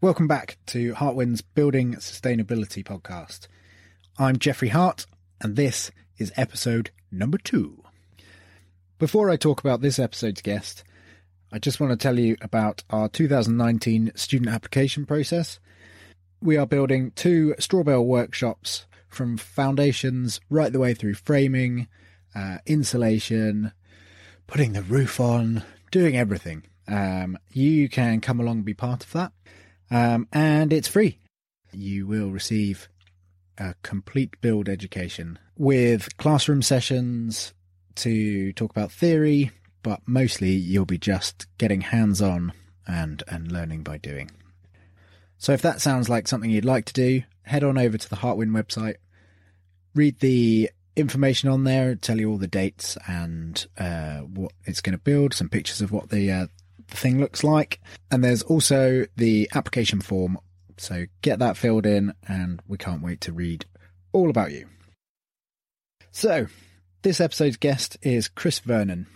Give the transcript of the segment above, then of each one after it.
Welcome back to Hartwyn's Building Sustainability podcast. I'm Jeffrey Hart, and this is episode number two. Before I talk about this episode's guest, I just want to tell you about our 2019 student application process. We are building two straw bale workshops from foundations right the way through framing, uh, insulation, putting the roof on, doing everything. Um, you can come along and be part of that. Um, and it's free. You will receive a complete build education with classroom sessions to talk about theory, but mostly you'll be just getting hands on and, and learning by doing. So if that sounds like something you'd like to do, head on over to the Hartwyn website, read the information on there, tell you all the dates and uh, what it's going to build, some pictures of what the uh, the thing looks like. And there's also the application form. So get that filled in, and we can't wait to read all about you. So, this episode's guest is Chris Vernon.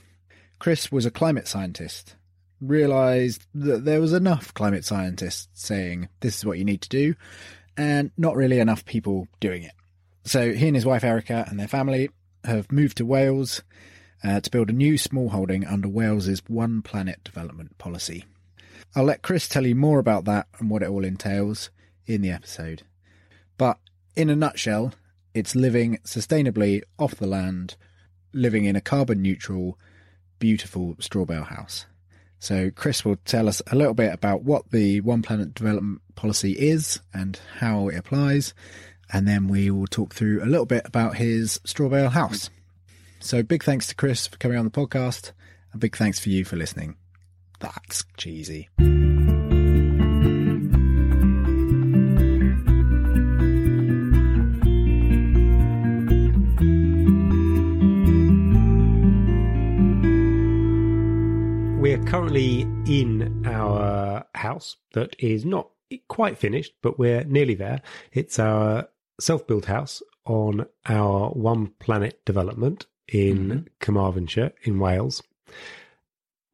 Chris was a climate scientist, realised that there was enough climate scientists saying this is what you need to do, and not really enough people doing it. So, he and his wife Erica and their family have moved to Wales uh, to build a new small holding under Wales's One Planet development policy. I'll let Chris tell you more about that and what it all entails in the episode. But in a nutshell, it's living sustainably off the land, living in a carbon neutral, beautiful straw bale house. So Chris will tell us a little bit about what the One Planet development policy is and how it applies, and then we will talk through a little bit about his straw bale house. So big thanks to Chris for coming on the podcast, and big thanks for you for listening. That's cheesy. We're currently in our house that is not quite finished, but we're nearly there. It's our self built house on our One Planet development in mm-hmm. Carmarthenshire in Wales.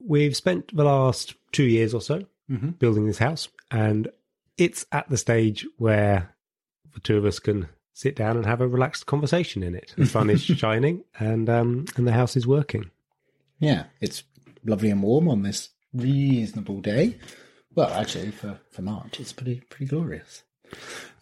We've spent the last two years or so mm-hmm. building this house, and it's at the stage where the two of us can sit down and have a relaxed conversation in it. The sun is shining, and um, and the house is working. Yeah, it's lovely and warm on this reasonable day. Well, actually, for, for March, it's pretty pretty glorious.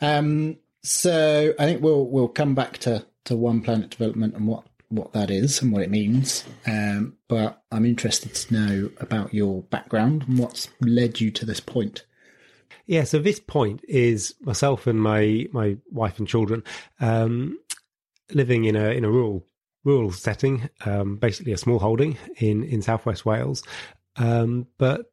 Um, so I think we'll we'll come back to, to One Planet Development and what, what that is and what it means. Um, but I'm interested to know about your background and what's led you to this point. Yeah, so this point is myself and my my wife and children um, living in a in a rural rural setting, um, basically a small holding in in southwest Wales. Um, but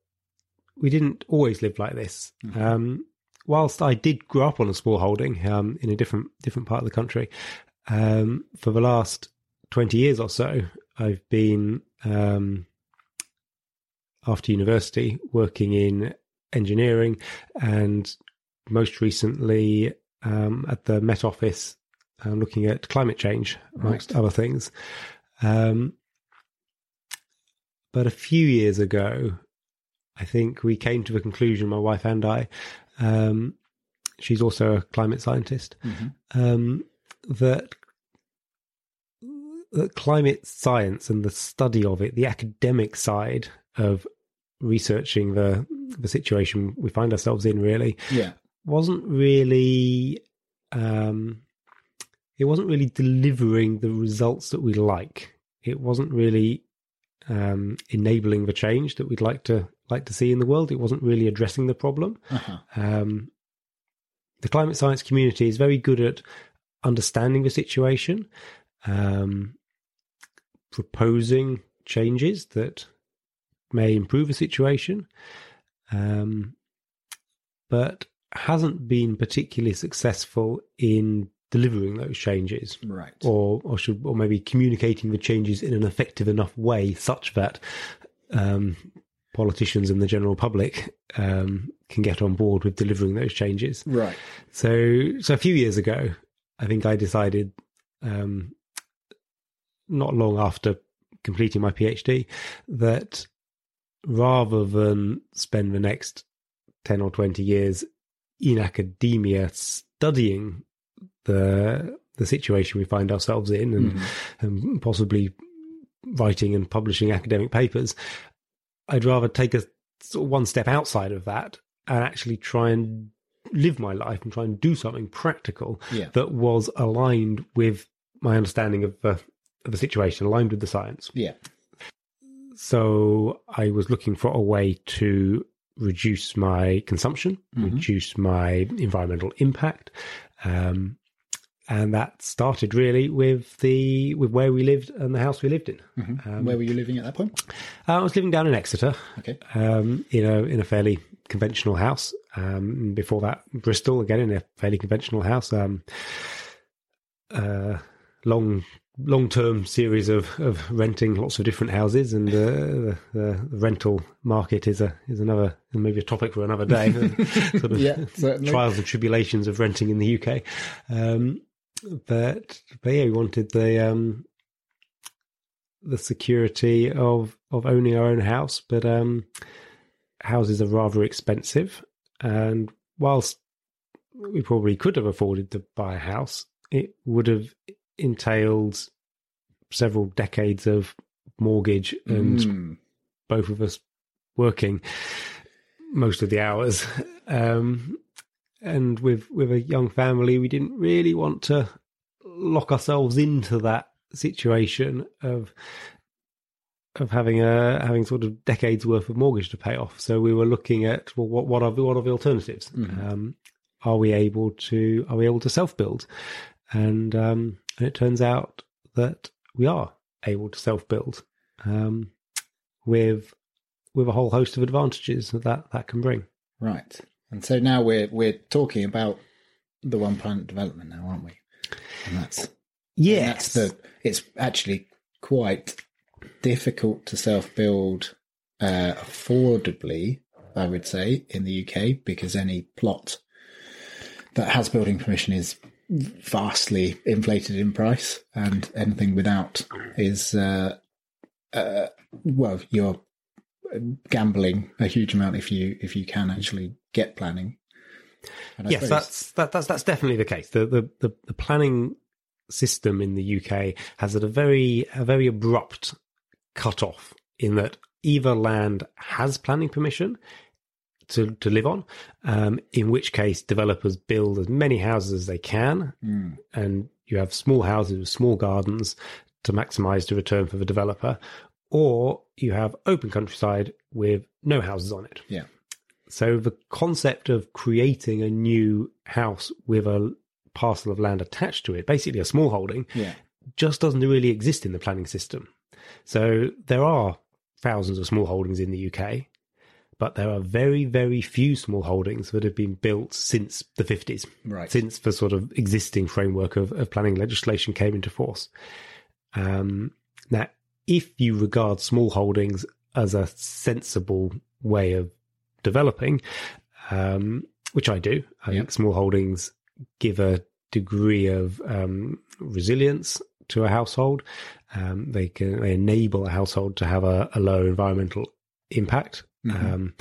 we didn't always live like this. Mm-hmm. Um, whilst I did grow up on a small holding um, in a different different part of the country, um, for the last twenty years or so, I've been um, after university, working in engineering, and most recently um, at the Met Office, um, looking at climate change, amongst Right. other things. Um, but a few years ago, I think we came to the conclusion, my wife and I, um, she's also a climate scientist, um, that that climate science and the study of it, the academic side of researching the the situation we find ourselves in, really Yeah. wasn't really um, it wasn't really delivering the results that we like. It wasn't really um, enabling the change that we'd like to like to see in the world. It wasn't really addressing the problem. Uh-huh. Um, the climate science community is very good at understanding the situation, um, proposing changes that may improve the situation, um, but hasn't been particularly successful in delivering those changes Right. or or should or maybe communicating the changes in an effective enough way such that um, politicians and the general public um, can get on board with delivering those changes. Right. So so a few years ago, I think I decided, um, not long after completing my PhD, that rather than spend the next ten or twenty years in academia studying the the situation we find ourselves in and, hmm. and possibly writing and publishing academic papers, I'd rather take a sort of one step outside of that and actually try and live my life and try and do something practical Yeah. that was aligned with my understanding of the, of the situation, aligned with the science. Yeah. So I was looking for a way to reduce my consumption, reduce my environmental impact. Um, and that started really with the with where we lived and the house we lived in. Um, Where were you living at that point? I was living down in Exeter, Okay. um, in a in a fairly conventional house. Um, before that, Bristol again in a fairly conventional house. Um, uh, long long term series of, of renting lots of different houses, and uh, the, the, rental market is a is another maybe a topic for another day. sort of Yeah, trials and tribulations of renting in the UK. Um, but but yeah, we wanted the um, the security of of owning our own house, but um, houses are rather expensive, and whilst we probably could have afforded to buy a house, it would have entailed several decades of mortgage and Mm. both of us working most of the hours. Um, and with with a young family, we didn't really want to lock ourselves into that situation of of having a having sort of decades worth of mortgage to pay off. So we were looking at well, what what are the, what are the alternatives? Um, are we able to are we able to self build? And um, and it turns out that we are able to self build um, with with a whole host of advantages that that, that can bring. Right. And so now we're we're talking about the one planet development now, aren't we? And that's Yes, that's the it's actually quite difficult to self build uh, affordably, I would say, in the UK because any plot that has building permission is vastly inflated in price, and anything without is uh, uh, well, you're gambling a huge amount if you if you can actually get planning. Yes, suppose- that's that, that's that's definitely the case. The, the the the planning system in the UK has a very a very abrupt cut off in that either land has planning permission to to live on, um, in which case developers build as many houses as they can, Mm. and you have small houses with small gardens to maximize the return for the developer, or you have open countryside with no houses on it. yeah. So the concept of creating a new house with a parcel of land attached to it, basically a small holding, Yeah. just doesn't really exist in the planning system. So there are thousands of small holdings in the UK, but there are very, very few small holdings that have been built since the 50s, Right. since the sort of existing framework of, of planning legislation came into force. Um, now, if you regard small holdings as a sensible way of developing, um, which I do. I Yep. think small holdings give a degree of um, resilience to a household. Um, they can they enable a household to have a, a lower environmental impact. Um,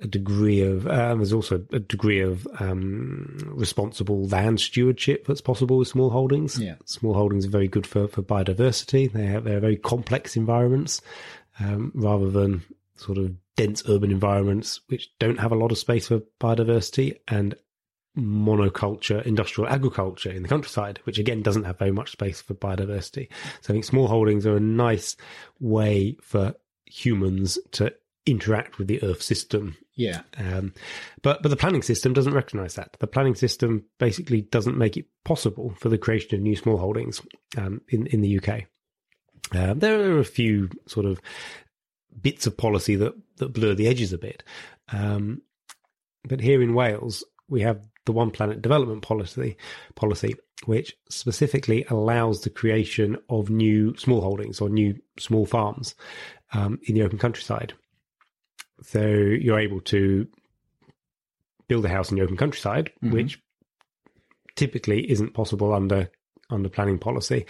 a degree of um, there's also a degree of um, responsible land stewardship that's possible with small holdings. Yeah. Small holdings are very good for, for biodiversity. They have they're very complex environments um, rather than sort of dense urban environments which don't have a lot of space for biodiversity and monoculture industrial agriculture in the countryside, which again doesn't have very much space for biodiversity. So I think small holdings are a nice way for humans to interact with the earth system Yeah. um, but but the planning system doesn't recognise that. The planning system basically doesn't make it possible for the creation of new small holdings um, in in the UK. Um, there are a few sort of bits of policy that that blur the edges a bit, um, but here in Wales we have the One Planet Development Policy policy, which specifically allows the creation of new small holdings or new small farms um, in the open countryside. So you're able to build a house in the open countryside, which typically isn't possible under under planning policy.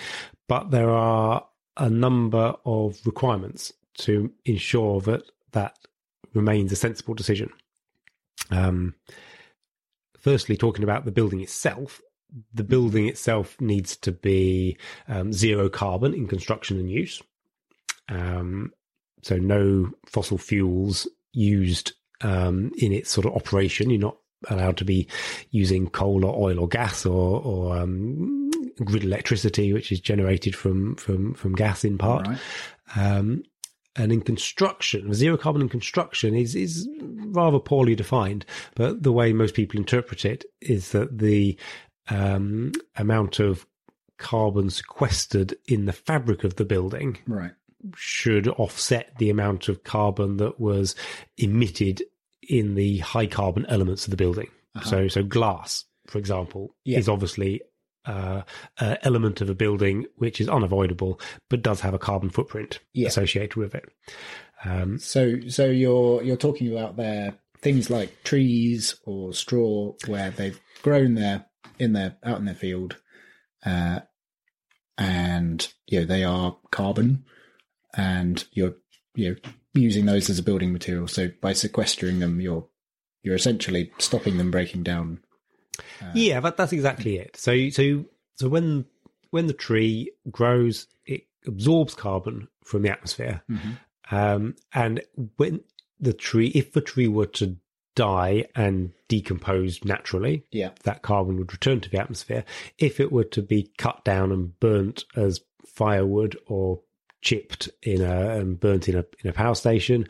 But there are a number of requirements to ensure that that remains a sensible decision. Um, firstly, talking about the building itself, the building itself needs to be um, zero carbon in construction and use. Um, so no fossil fuels used um, in its sort of operation. You're not allowed to be using coal or oil or gas or, or um, grid electricity, which is generated from from from gas in part. Right. Um, and in construction, zero carbon in construction is is rather poorly defined. But the way most people interpret it is that the um, amount of carbon sequestered in the fabric of the building Right. Should offset the amount of carbon that was emitted in the high carbon elements of the building. So, so glass, for example, Yeah. is obviously uh, an element of a building which is unavoidable, but does have a carbon footprint Yeah. associated with it. Um, So so you're you're talking about there things like trees or straw where they've grown there in their out in their field, uh, and you know they are carbon, and you're you know using those as a building material. So by sequestering them, you're you're essentially stopping them breaking down. yeah, that, that's exactly it. So, so, so when when the tree grows, it absorbs carbon from the atmosphere, um, and when the tree, if the tree were to die and decompose naturally, Yeah. that carbon would return to the atmosphere. If it were to be cut down and burnt as firewood or chipped in a and burnt in a in a power station,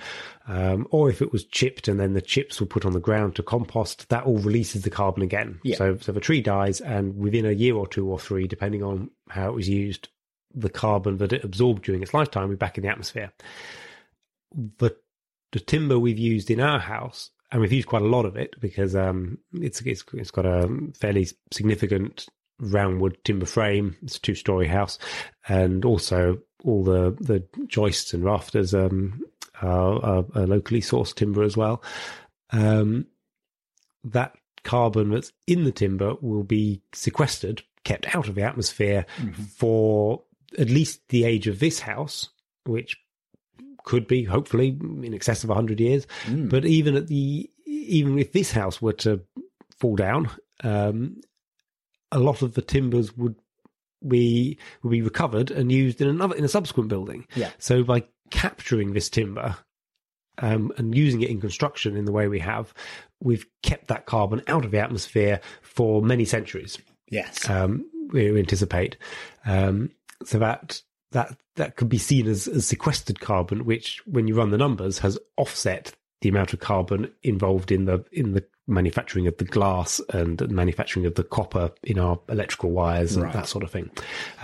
um, or if it was chipped and then the chips were put on the ground to compost, that all releases the carbon again. Yeah. So so the tree dies, and within a year or two or three, depending on how it was used, the carbon that it absorbed during its lifetime will be back in the atmosphere. The the timber we've used in our house, and we've used quite a lot of it because um, it's it's it's got a fairly significant roundwood timber frame. It's a two story house, and also all the the joists and rafters um, are, are, are locally sourced timber as well. Um, that carbon that's in the timber will be sequestered, kept out of the atmosphere for at least the age of this house, which could be hopefully in excess of 100 years. But even at the even if this house were to fall down um a lot of the timbers would be would be recovered and used in another in a subsequent building Yeah. so by capturing this timber um, and using it in construction in the way we have we've kept that carbon out of the atmosphere for many centuries Yes. um, we anticipate. Um, so that that that could be seen as, as sequestered carbon, which, when you run the numbers, has offset the amount of carbon involved in the in the manufacturing of the glass and the manufacturing of the copper in our electrical wires and Right. that sort of thing.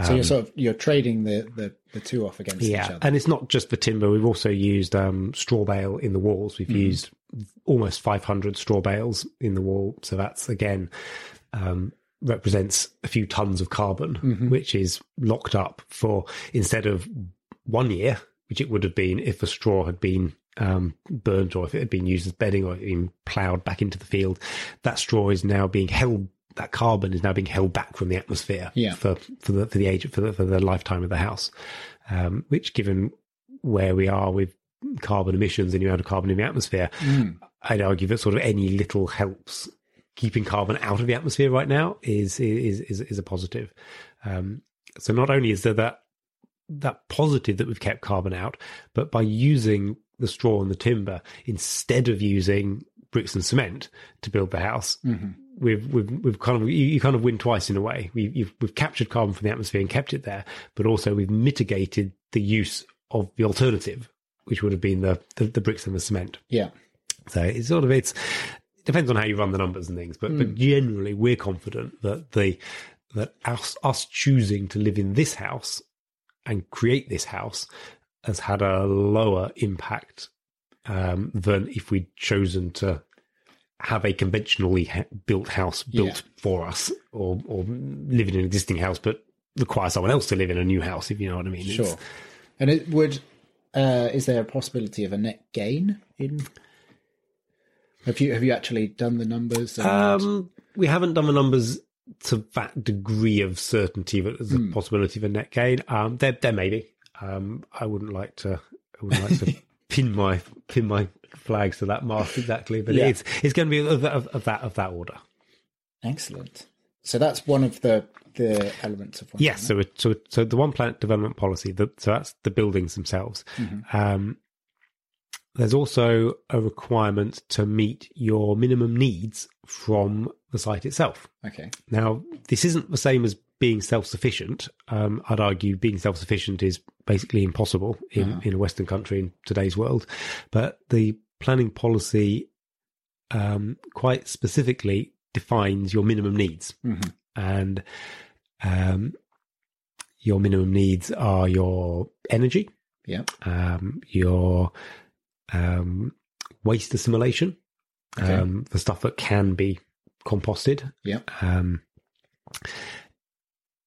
so you're sort of you're trading the the, the two off against each other. and it's not just the timber. We've also used um, straw bale in the walls. We've used almost 500 straw bales in the wall. So that's again um, represents a few tons of carbon, which is locked up for instead of one year which it would have been if a straw had been um, burnt or if it had been used as bedding or been ploughed back into the field. That straw is now being held. That carbon is now being held back from the atmosphere Yeah. for for the for the age for the, for the lifetime of the house, um, which given where we are with carbon emissions and the amount of carbon in the atmosphere, I'd argue that sort of any little helps keeping carbon out of the atmosphere right now is is is, is a positive. Um, so not only is there that that positive that we've kept carbon out, but by using the straw and the timber instead of using bricks and cement to build the house, mm-hmm. we've we've we've kind of you, you kind of win twice in a way. We, you've, we've captured carbon from the atmosphere and kept it there, but also we've mitigated the use of the alternative, which would have been the the, the bricks and the cement. Yeah. So it's sort of it's it depends on how you run the numbers and things, but but hmm. generally we're confident that the that us us choosing to live in this house and create this house has had a lower impact um, than if we'd chosen to have a conventionally ha- built house built for us, or or live in an existing house, but require someone else to live in a new house. If you know what I mean. It's- Sure. And it would. Uh, is there a possibility of a net gain in? Have you have you actually done the numbers? and- Um, we haven't done the numbers to that degree of certainty that there's a possibility of a net gain. Um, there, there may be. Um, I wouldn't like to. I wouldn't like to pin my pin my flags to that mast exactly, but Yeah. it's it's going to be of, of, of that of that order. Excellent. So that's one of the the elements of one. Yes. So, it, so, so the one planet development policy. The, so that's the buildings themselves. Um, there's also a requirement to meet your minimum needs from the site itself. Okay. Now, this isn't the same as being self-sufficient. Um, I'd argue being self-sufficient is basically impossible in, in a Western country in today's world. But the planning policy um, quite specifically defines your minimum needs, and um, your minimum needs are your energy, Yeah. um, your um, waste assimilation, Okay. um, the stuff that can be composted. Yeah.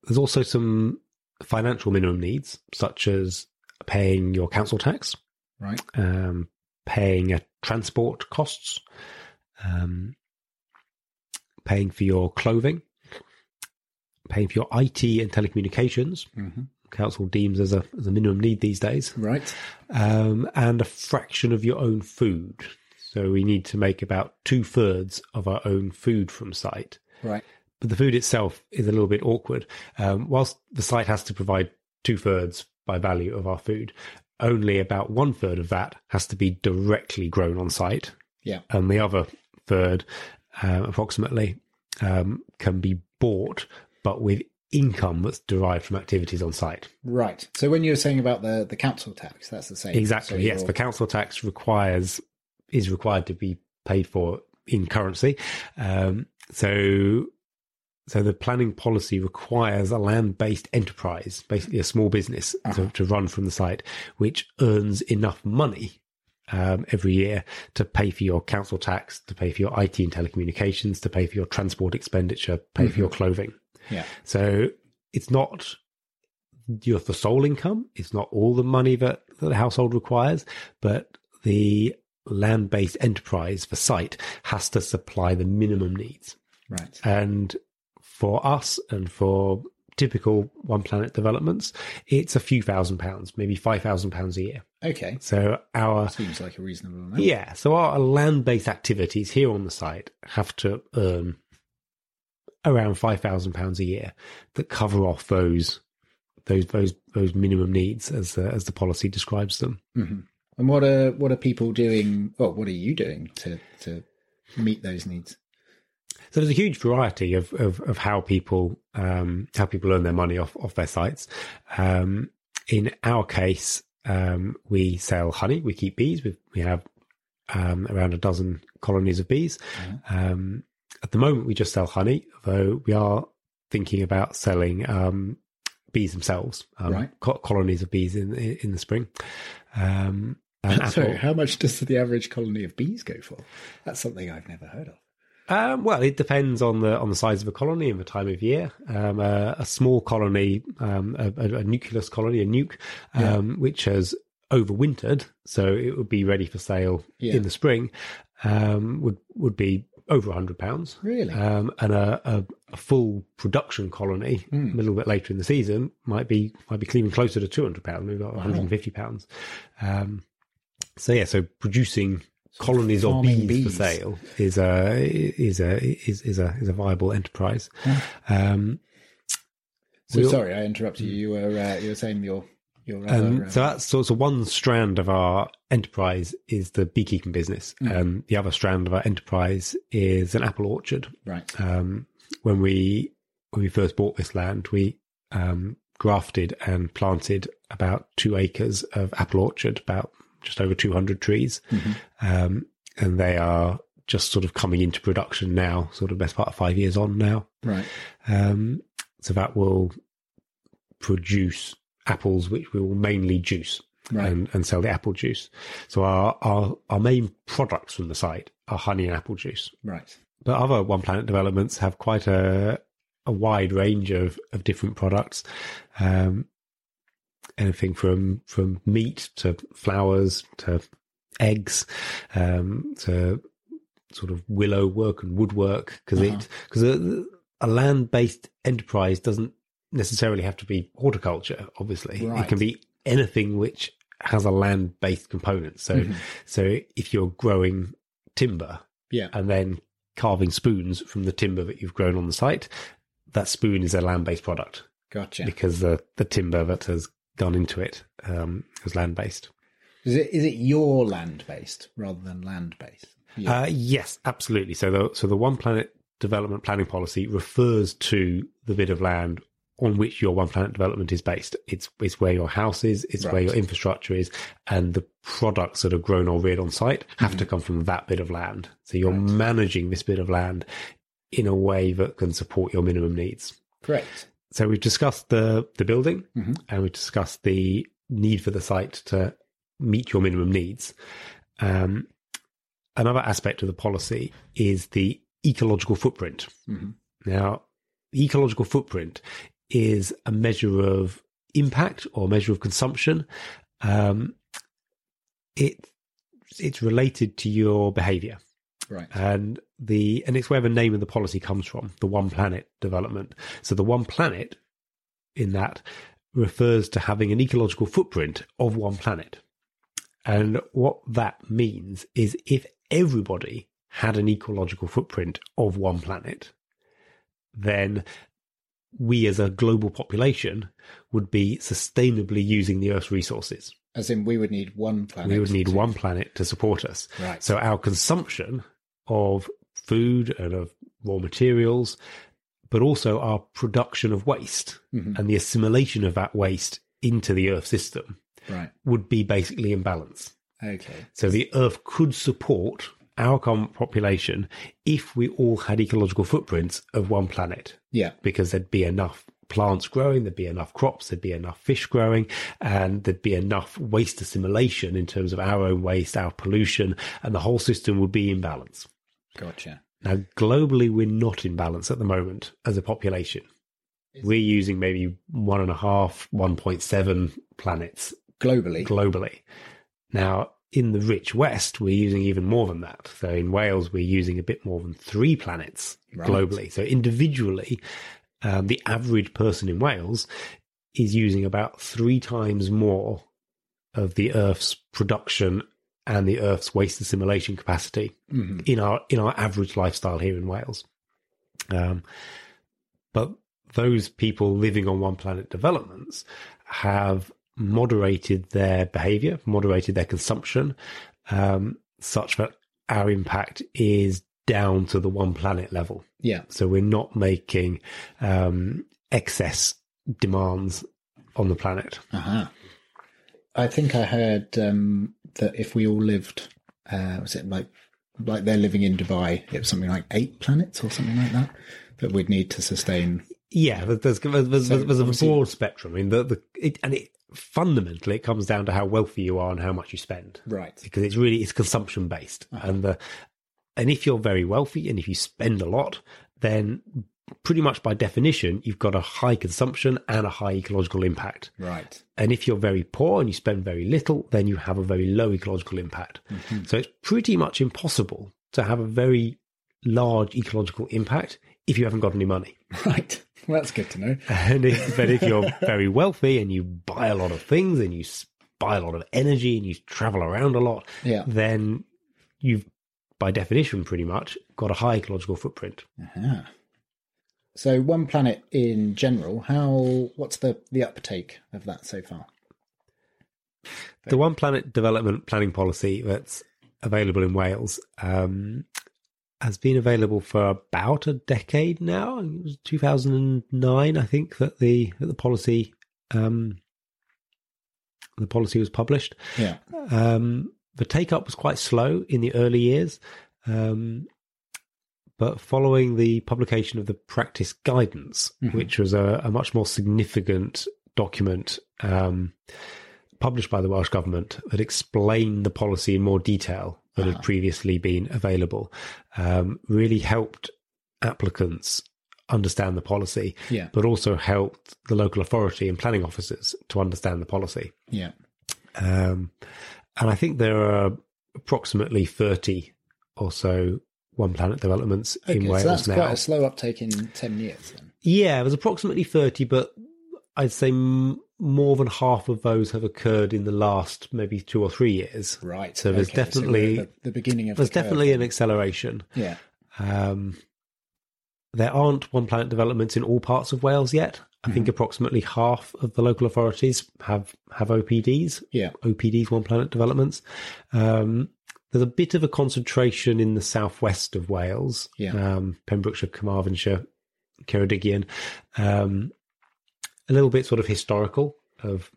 There's also some financial minimum needs, such as paying your council tax, Right. um, paying uh, transport costs, um, paying for your clothing, paying for your IT and telecommunications. Council deems as a as a minimum need these days, Right. um, and a fraction of your own food. So we need to make about two thirds of our own food from site. Right. But the food itself is a little bit awkward. Um, whilst the site has to provide two thirds by value of our food, only about one third of that has to be directly grown on site, Yeah. and the other third, uh, approximately, um, can be bought, but with income that's derived from activities on site. Right. So when you were saying about the the council tax, that's the same. Exactly. So yes, you're- the council tax requires is required to be paid for in currency. Um, so, so the planning policy requires a land-based enterprise, basically a small business, to, to run from the site, which earns enough money. Um, every year to pay for your council tax, to pay for your IT and telecommunications, to pay for your transport expenditure, pay for your clothing. Yeah. So it's not your the sole income. It's not all the money that, that the household requires, but the land-based enterprise for site has to supply the minimum needs. Right. And for us and for typical one planet developments, it's a few thousand pounds, maybe five thousand pounds a year. Okay. So our Seems like a reasonable amount. yeah, so our land-based activities here on the site have to earn around five thousand pounds a year that cover off those those those those minimum needs as uh, as the policy describes them. And what are what are people doing? Well, what are you doing to to meet those needs? So there's a huge variety of of, of how people um, how people earn their money off off their sites. Um, in our case, um, we sell honey. We keep bees. We we have um, around a dozen colonies of bees. Um, at the moment, we just sell honey, though we are thinking about selling um, bees themselves, Right. co- colonies of bees in in the spring. Um, So, how much does the average colony of bees go for? That's something I've never heard of. Um, well, it depends on the on the size of a colony and the time of year. Um, a, a small colony, um, a, a, a nucleus colony, a nuke, um, which has overwintered, so it would be ready for sale Yeah. in the spring, um, would would be over a hundred pounds. Really? Um, and a, a, full production colony Hmm. a little bit later in the season might be might be cleaning closer to two hundred pounds, maybe about one hundred and fifty pounds. Um, so yeah, so producing colonies of bees, bees. for sale is a is a is, is a is a viable enterprise. Um, So we'll- sorry, I interrupted you. You were uh, you were saying your your other. Um, uh, so that's so, so one strand of our enterprise is the beekeeping business. Um, the other strand of our enterprise is an apple orchard. right. Um, when we when we first bought this land, we um, grafted and planted about two acres of apple orchard, about just over two hundred trees, um, and they are just sort of coming into production now. Sort of best part of five years on now. Right. Um, so that will produce apples, which we will mainly juice Right. and, and sell the apple juice. So our, our, our main products from the site are honey and apple juice. Right. But other One Planet developments have quite a, a wide range of, of different products. Um, anything from, from meat to flowers to eggs, um, to sort of willow work and woodwork because Uh-huh. it because a, a land based enterprise doesn't necessarily have to be horticulture. Obviously, Right. it can be anything which has a land based component. So, Mm-hmm. so if you're growing timber Yeah. and then carving spoons from the timber that you've grown on the site, that spoon is a land based product Gotcha. because the the timber that has gone into it um, is land based. Is it is it your land based rather than land based? Yeah. Uh, yes, absolutely. So the so the one planet development planning policy refers to the bit of land on which your one planet development is based. It's it's where your house is, it's where your infrastructure is, and the products that are grown or reared on site have Mm-hmm. to come from that bit of land. So you're managing this bit of land in a way that can support your minimum needs. Great. So we've discussed the the building Mhm. and we've discussed the need for the site to meet your minimum needs. Um, another aspect of the policy is the ecological footprint. Mhm. Now, the ecological footprint is a measure of impact or measure of consumption. Um, it it's related to your behavior Right. and the and it's where the name of the policy comes from the one planet development so the one planet in that refers to having an ecological footprint of one planet and what that means is if everybody had an ecological footprint of one planet then we as a global population would be sustainably using the earth's resources As in, we would need one planet. we would need to- one planet to support us. Right. So our consumption of food and of raw materials, but also our production of waste Mhm. and the assimilation of that waste into the Earth system Right. would be basically in balance. Okay. So the Earth could support our current population if we all had ecological footprints of one planet Yeah. because there'd be enough plants growing, there'd be enough crops, there'd be enough fish growing, and there'd be enough waste assimilation in terms of our own waste, our pollution, and the whole system would be in balance. Gotcha. Now, globally, we're not in balance at the moment as a population. We're using maybe one and a half, 1.7 planets Globally. globally. Now, in the rich West, we're using even more than that. So in Wales, we're using a bit more than three planets Right. globally. So individually, um, the average person in Wales is using about three times more of the Earth's production and the Earth's waste assimilation capacity Mhm. in our in our average lifestyle here in Wales. Um, but those people living on one planet developments have moderated their behavior, moderated their consumption, um, such that our impact is down to the one planet level. Yeah. So we're not making um, excess demands on the planet. Uh-huh. I think I heard um, that if we all lived, uh, was it like like they're living in Dubai, it was something like eight planets or something like that that we'd need to sustain. Yeah, there's there's, there's, So there's a broad spectrum. I mean, the, the it, and it fundamentally it comes down to how wealthy you are and how much you spend. Right. because it's really it's consumption based and the and if you're very wealthy and if you spend a lot then pretty much by definition, you've got a high consumption and a high ecological impact. Right. And if you're very poor and you spend very little, then you have a very low ecological impact. So it's pretty much impossible to have a very large ecological impact if you haven't got any money. Right. Well, that's good to know. And if, but if you're very wealthy and you buy a lot of things and you buy a lot of energy and you travel around a lot, Yeah. then you've, by definition, pretty much got a high ecological footprint. Ah. So, one planet in general, how? What's the the uptake of that so far? The one planet development planning policy that's available in Wales um, has been available for about a decade now. It was 2009, I think, that the that the policy um, the policy was published. Yeah. Um, the take up was quite slow in the early years, um, but following the publication of the practice guidance, which was a, a much more significant document um, published by the Welsh government that explained the policy in more detail than had previously been available, um, really helped applicants understand the policy, Yeah. but also helped the local authority and planning officers to understand the policy. Yeah. Um, and I think there are approximately 30 or so one planet developments Okay, in Wales so that's now. quite a slow uptake in ten years. Then. Yeah, there's approximately 30, but I'd say m- more than half of those have occurred in the last maybe two or three years. Right. So there's okay, definitely at the, the beginning of there's the definitely an acceleration. yeah. Um, there aren't one planet developments in all parts of Wales yet. I think approximately half of the local authorities have have OPDs. Yeah. OPDs, one planet developments. Um, there's a bit of a concentration in the southwest of Wales, Yeah. um, Pembrokeshire, Carmarthenshire, Ceredigion. Um, a little bit sort of historical of.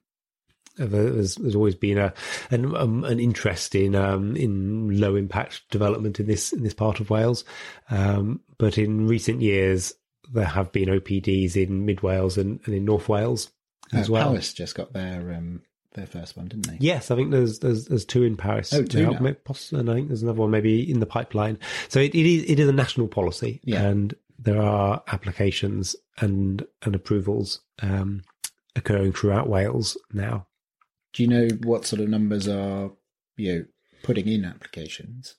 of a, there's, there's always been a an, um, an interest in um, in low impact development in this in this part of Wales, um, but in recent years there have been OPDs in Mid Wales and, and in North Wales as Uh, well. Powys just got their um, their first one, didn't they? Yes, I think there's there's there's two in Powys. Oh, two now. Maybe poss- and I think there's another one maybe in the pipeline. So it, it is it is a national policy, Yeah. and there are applications and and approvals um, occurring throughout Wales now. Do you know what sort of numbers are you know putting in applications?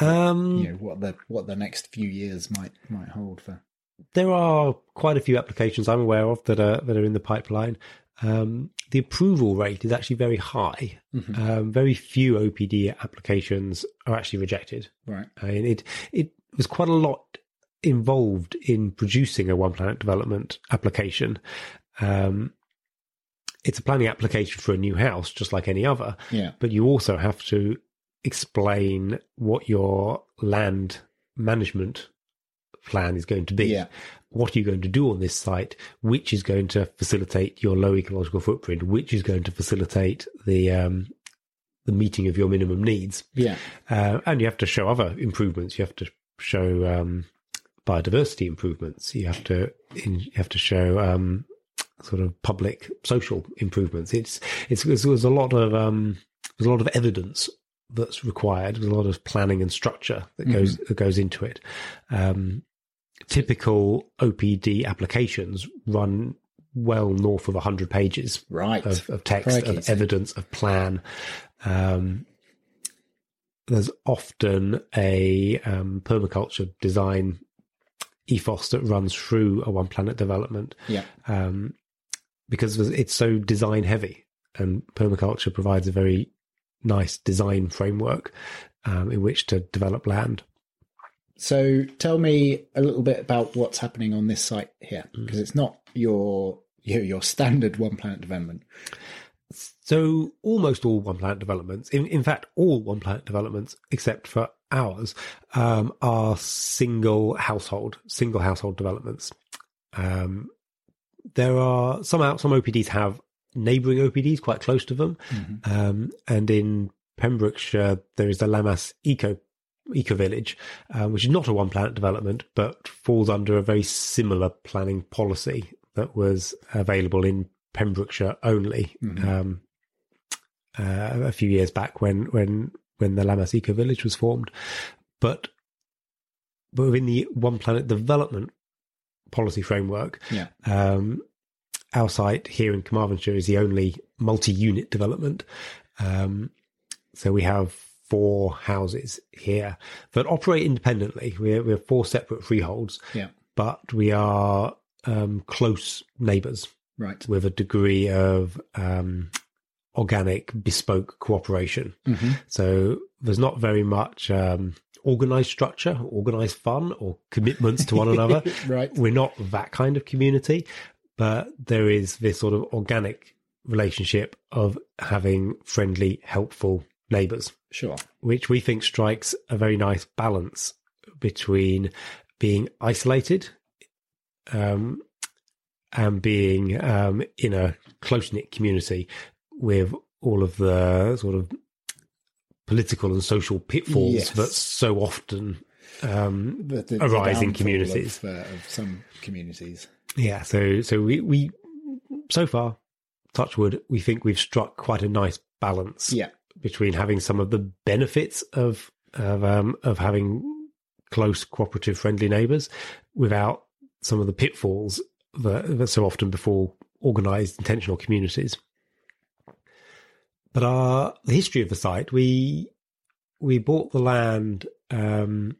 Um, You know what the what the next few years might might hold for. there are quite a few applications I'm aware of that are that are in the pipeline. Um, the approval rate is actually very high. Um, very few OPD applications are actually rejected. Right. I mean, it it was quite a lot involved in producing a one planet development application. Um, it's a planning application for a new house, just like any other, Yeah. but you also have to explain what your land management plan is going to be. Yeah. What are you going to do on this site? Which is going to facilitate your low ecological footprint? Which is going to facilitate the um, the meeting of your minimum needs? Yeah. Uh, and you have to show other improvements. You have to show um, biodiversity improvements. You have to in, you have to show um, sort of public social improvements. It's it's there's, there's a lot of um, there's a lot of evidence that's required. There's a lot of planning and structure that goes that goes into it. Um, typical OPD applications run well north of 100 pages Right. of, of text, Crikey, of evidence, of plan. Um, there's often a um, permaculture design ethos that runs through a one planet development Yeah. um, because it's so design heavy, and permaculture provides a very nice design framework um, in which to develop land. So tell me a little bit about what's happening on this site here, Mm. because it's not your your, your standard one planet development. So almost all one planet developments, in, in fact, all one planet developments except for ours, um, are single household, single household developments. Um, there are some out, some OPDs have neighbouring OPDs quite close to them, um, and in Pembrokeshire there is the Lammas Eco Eco Village, uh, which is not a one planet development, but falls under a very similar planning policy that was available in Pembrokeshire only um, uh, a few years back when when when the Lammas Eco Village was formed. But but within the One Planet development policy framework. Yeah. Um, our site here in Carmarthenshire is the only multi-unit development. Um, so we have four houses here that operate independently. We're, we're four separate freeholds, Yeah. but we are um, close neighbours Right. with a degree of um, organic, bespoke cooperation. So there's not very much um, organized structure, organized fun, or commitments to one another. Right. We're not that kind of community, but there is this sort of organic relationship of having friendly, helpful neighbours Sure. which we think strikes a very nice balance between being isolated um, and being um, in a close knit community with all of the sort of political and social pitfalls Yes. that so often um, The, the, arise the in communities. of, uh, of some communities. Yeah, so so we we so far, Touchwood, we think we've struck quite a nice balance. Yeah. Between having some of the benefits of of um, of having close, cooperative, friendly neighbours, without some of the pitfalls that, that so often befall organised, intentional communities. But our the history of the site, we we bought the land um,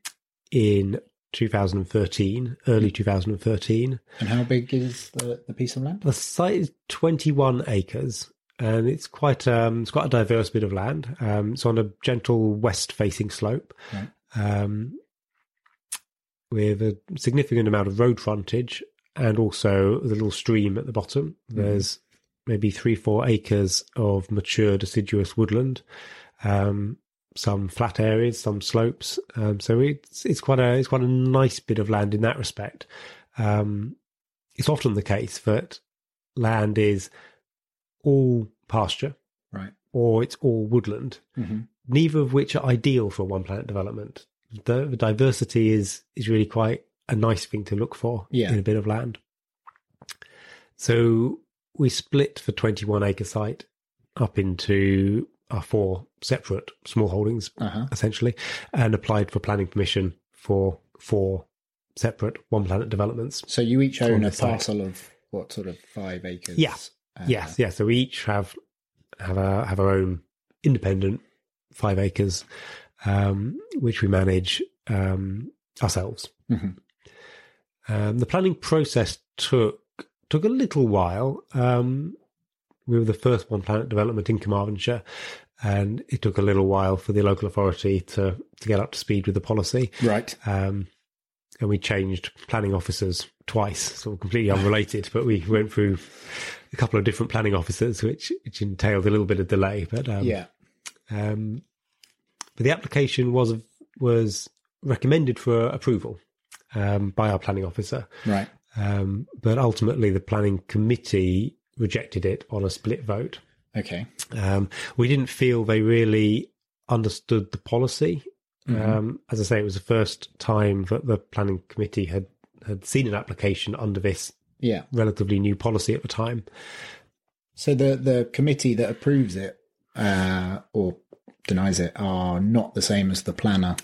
in 2013, early 2013. And how big is the, the piece of land? The site is 21 acres, and it's quite um, it's quite a diverse bit of land. Um, it's on a gentle west-facing slope, Right. um, with a significant amount of road frontage, and also the little stream at the bottom. There's maybe three, four acres of mature deciduous woodland. Um, some flat areas, some slopes. Um, so it's it's quite a it's quite a nice bit of land in that respect. Um, it's often the case that land is all pasture Right. or it's all woodland, hmm neither of which are ideal for one planet development. The, the diversity is is really quite a nice thing to look for Yeah. in a bit of land. So we split the 21 acre site up into our four separate small holdings, Uh-huh. essentially, and applied for planning permission for four separate one planet developments. So you each own a site. parcel of what sort of five acres? Yeah. Uh, yes, yes. So we each have have a have our own independent five acres, um, which we manage um, ourselves. Mhm. Um, the planning process took took a little while. Um, we were the first one planet development in Carmarthenshire, and it took a little while for the local authority to to get up to speed with the policy. Right. Um, and we changed planning officers twice, sort of completely unrelated, but we went through a couple of different planning officers, which, which entailed a little bit of delay. But um, yeah. um, but the application was was recommended for approval um, by our planning officer, Right. um, but ultimately the planning committee rejected it on a split vote. Okay. Um, we didn't feel they really understood the policy. Um, as I say, it was the first time that the planning committee had, had seen an application under this Yeah. relatively new policy at the time. So the the committee that approves it uh, or denies it are not the same as the planner.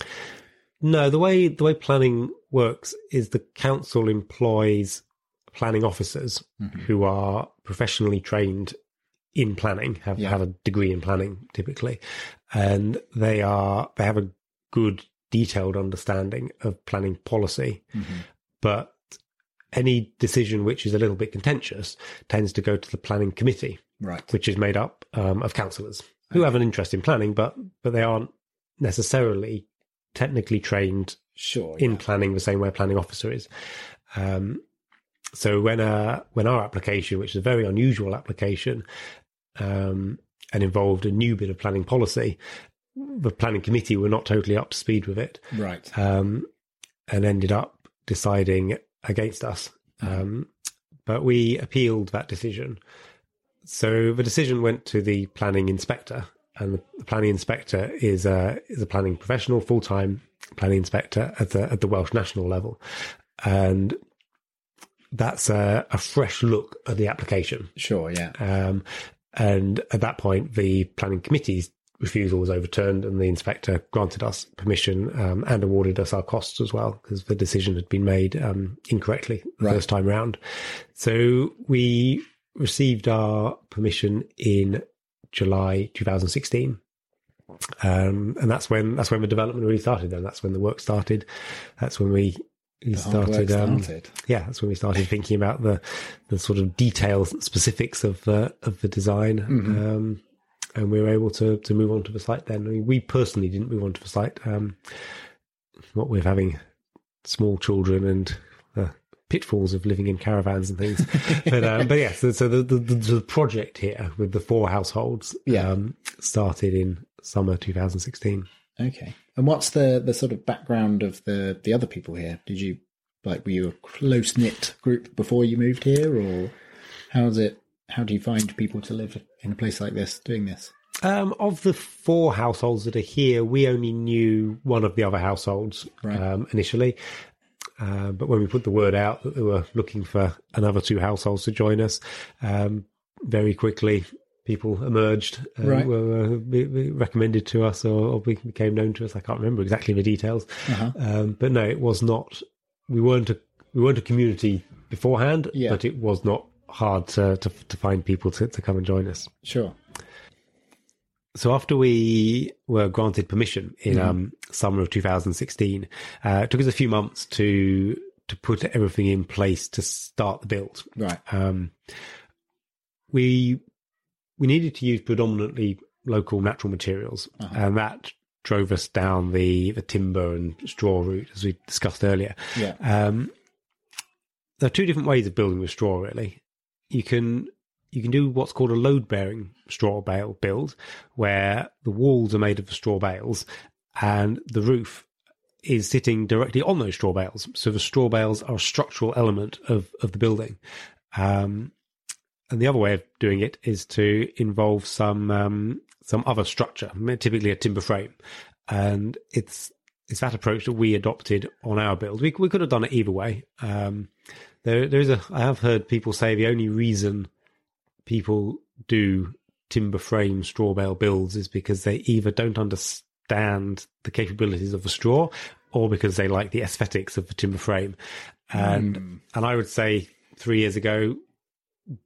No, the way the way planning works is the council employs planning officers who are professionally trained in planning, have Yeah. have a degree in planning typically, and they are they have a good detailed understanding of planning policy. But any decision which is a little bit contentious tends to go to the planning committee, Right. which is made up um, of councillors who have an interest in planning, but but they aren't necessarily technically trained Sure. in yeah. planning the same way a planning officer is. Um, so when uh, when our application, which is a very unusual application, um, and involved a new bit of planning policy, the planning committee were not totally up to speed with it, Right. um, and ended up deciding against us. Um, but we appealed that decision. So the decision went to the planning inspector, and the planning inspector is a is a planning professional, full time planning inspector at the at the Welsh national level, and that's a, a fresh look at the application. Sure. Yeah. Um, and at that point, the planning committee's refusal was overturned, and the inspector granted us permission um, and awarded us our costs as well because the decision had been made um, incorrectly the Right. first time round. So we received our permission in July 2016. Um, and that's when that's when the development really started. Then that's when the work started. That's when we, we The hard work started. Um, started. yeah, that's when we started thinking about the the sort of details, specifics of the of the design, Mm-hmm. um, and we were able to to move on to the site. Then I mean, we personally didn't move on to the site. Um, what with having small children and the pitfalls of living in caravans and things, but um, but yeah, so, so the, the the project here with the four households, Yeah. um, started in summer 2016. Okay. And what's the the sort of background of the the other people here? Did you like were you a close knit group before you moved here, or how's it? How do you find people to live in a place like this doing this? Um, of the four households that are here, we only knew one of the other households Right. um, initially. Uh, but when we put the word out that they were looking for another two households to join us, um, very quickly people emerged and Right. were uh, be- be recommended to us or, or became known to us. I can't remember exactly the details, Uh-huh. um, but no, it was not. We weren't a we weren't a community beforehand, Yeah. but it was not hard to to, to find people to, to come and join us Sure. so after we were granted permission in um, summer of 2016, uh, it took us a few months to to put everything in place to start the build. Right. Um, we we needed to use predominantly local natural materials, and that drove us down the the timber and straw route, as we discussed earlier. Yeah. Um, there are two different ways of building with straw. Really, you can you can do what's called a load bearing straw bale build, where the walls are made of straw bales and the roof is sitting directly on those straw bales. So the straw bales are a structural element of of the building. Um, and the other way of doing it is to involve some um, some other structure, typically a timber frame, and it's it's that approach that we adopted on our build. We we could have done it either way. Um, there there is a I have heard people say the only reason people do timber frame straw bale builds is because they either don't understand the capabilities of the straw or because they like the aesthetics of the timber frame. And and I would say three years ago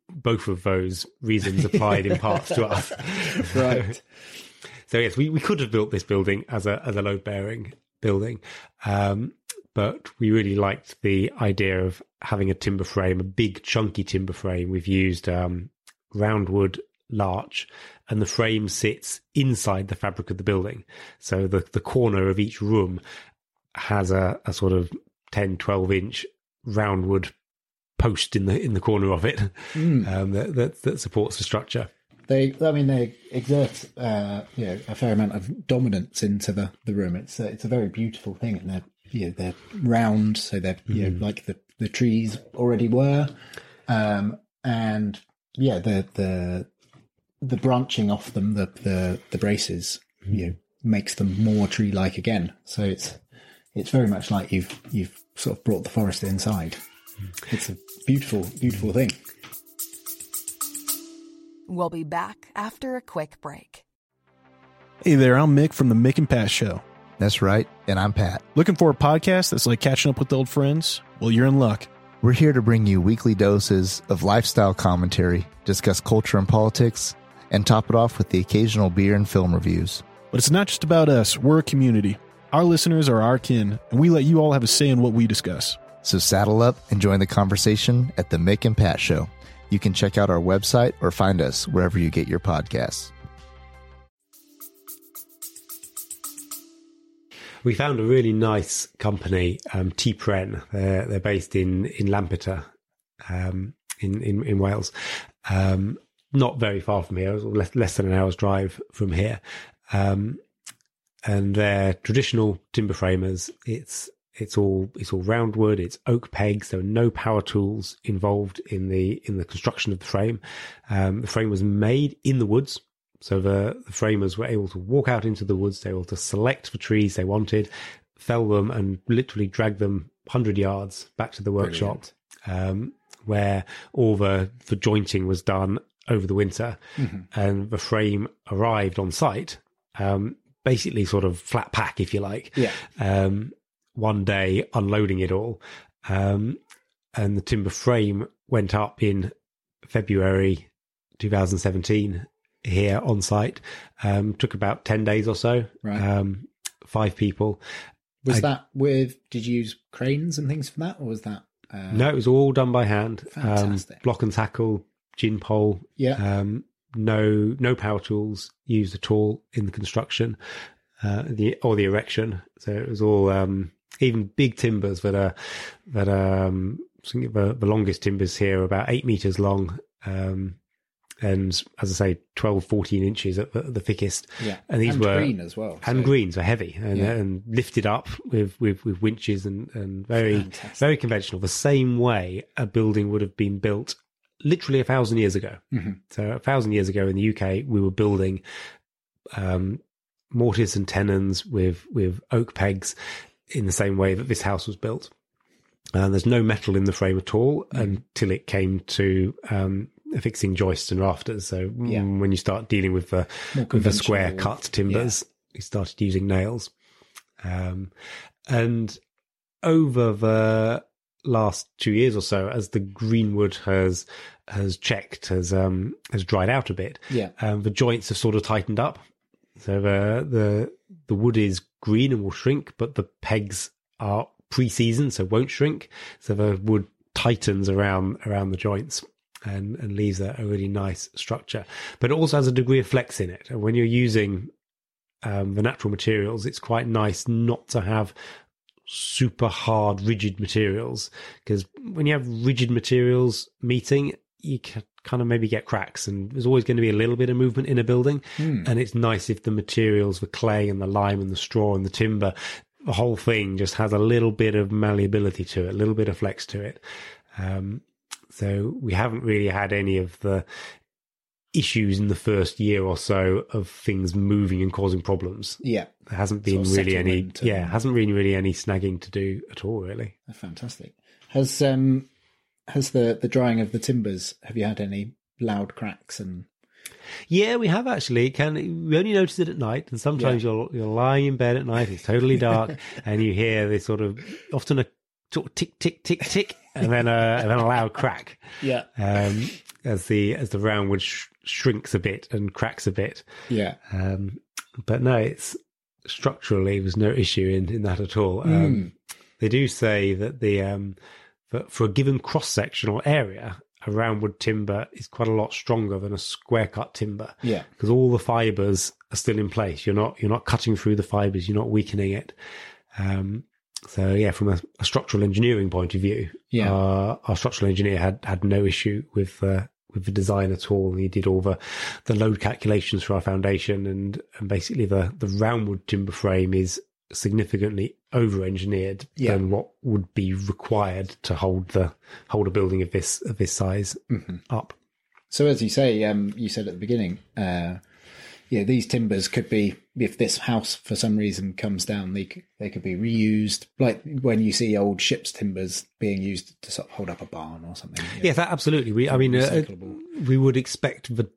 both of those reasons applied in parts to us. Right. So yes, we, we could have built this building as a as a load bearing building, um, but we really liked the idea of having a timber frame, a big chunky timber frame. We've used um, roundwood larch, and the frame sits inside the fabric of the building. So the the corner of each room has a, a sort of 10, 12 inch roundwood post in the in the corner of it um, that, that that supports the structure. They, I mean, they exert uh, you know a fair amount of dominance into the, the room. It's a, it's a very beautiful thing, and they're you know they're round, so they're you know mm-hmm. like the, the trees already were, um, and yeah, the the the branching off them, the the the braces, mm-hmm. you know, makes them more tree like again. So it's it's very much like you've you've sort of brought the forest inside. Mm-hmm. It's a beautiful, beautiful thing. We'll be back after a quick break. Hey there, I'm Mick from the Mick and Pat Show. That's right, and I'm Pat. Looking for a podcast that's like catching up with old friends? Well, you're in luck. We're here to bring you weekly doses of lifestyle commentary, discuss culture and politics, and top it off with the occasional beer and film reviews. But it's not just about us, we're a community. Our listeners are our kin, and we let you all have a say in what we discuss. So saddle up and join the conversation at the Mick and Pat Show. You can check out our website or find us wherever you get your podcasts. We found a really nice company, um, Tŷ Pren. They're, they're based in in Lampeter, um, in, in in Wales, um, not very far from here, less, less than an hour's drive from here. Um, and they're traditional timber framers. It's it's all it's all round wood. It's oak pegs. There are no power tools involved in the in the construction of the frame. Um, the frame was made in the woods, so the, the framers were able to walk out into the woods. They were able to select the trees they wanted, fell them, and literally drag them hundred yards back to the workshop, um, where all the the jointing was done over the winter, and the frame arrived on site um, basically sort of flat pack, if you like. Yeah. Um, one day unloading it all. Um, and the timber frame went up in February 2017 here on site. Um, took about 10 days or so. Right. Um, five people. Was I- that with? Did you use cranes and things for that, or was that? Uh, no, it was all done by hand. Um, Fantastic. block and tackle, gin pole. Yeah. Um, no, no power tools used at all in the construction, uh, the or the erection. So it was all um, even big timbers that are that um, the, the longest timbers here are about eight meters long. Um, and as I say, 12, 14 inches at the, the thickest. Yeah. And these And were green as well, And so- greens were heavy and, Yeah. and lifted up with, with, with winches and, and very, Fantastic. very conventional. The same way a building would have been built literally a thousand years ago. Mhm. So a thousand years ago in the UK, we were building, um, mortise and tenons with, with oak pegs in the same way that this house was built. And there's no metal in the frame at all until it came to um, fixing joists and rafters. So mm, Yeah. when you start dealing with the with the square cut timbers, we started using nails. Um, and over the last two years or so, as the greenwood has has checked, has um, has dried out a bit, Yeah. um, the joints have sort of tightened up. So the the the wood is green and will shrink, but the pegs are pre-seasoned, so won't shrink. So the wood tightens around around the joints and and leaves a, a really nice structure. But it also has a degree of flex in it. And when you're using um, the natural materials, it's quite nice not to have super hard, rigid materials because when you have rigid materials meeting, you can kind of maybe get cracks, and there's always going to be a little bit of movement in a building. And it's nice if the materials, the clay and the lime and the straw and the timber, the whole thing just has a little bit of malleability to it, a little bit of flex to it. Um, so we haven't really had any of the issues in the first year or so of things moving and causing problems. Yeah. There hasn't been Sort of really any, yeah, hasn't been really any snagging to do at all, really. Fantastic. Has um has the the drying of the timbers? Have you had any loud cracks and? Yeah, we have actually. Can we only notice it at night? And sometimes you're you're lying in bed at night. It's totally dark, and you hear this sort of often a sort of tick tick tick tick, and then a and then a loud crack. Yeah. Um, as the as the roundwood sh- shrinks a bit and cracks a bit. Yeah. Um, but no, it's structurally there's no issue in, in that at all. Um, They do say that the um, for, for a given cross sectional area, a roundwood timber is quite a lot stronger than a square cut timber. Yeah. because all the fibers are still in place. You're not you're not cutting through the fibers. You're not weakening it. Um, so yeah, from a, a structural engineering point of view, Yeah. our, our structural engineer had had no issue with uh, with the design at all. He did all the the load calculations for our foundation, and and basically the the roundwood timber frame is significantly over engineered Yeah. than what would be required to hold the hold a building of this of this size Mm-hmm. up. So as you say, um, you said at the beginning, uh, yeah, these timbers could be if this house for some reason comes down, they c- they could be reused, like when you see old ships' timbers being used to sort of hold up a barn or something. Yes, that- absolutely. We, I mean, uh, we would expect the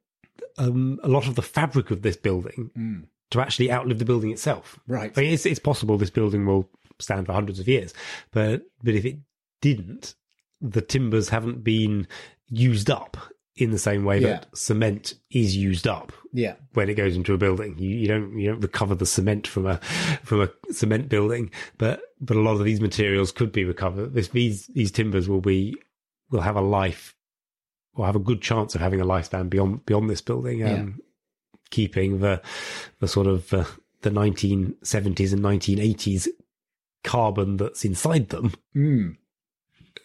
um, a lot of the fabric of this building to actually outlive the building itself. Right. I mean, it's, it's possible this building will stand for hundreds of years, but but if it didn't, the timbers haven't been used up in the same way Yeah. that cement is used up Yeah. when it goes into a building. You, you don't you don't recover the cement from a from a cement building, but but a lot of these materials could be recovered. This, these these timbers will be will have a life, will have a good chance of having a lifespan beyond beyond this building. Um, Keeping the the sort of uh, the 1970s and 1980s carbon that's inside them Mm.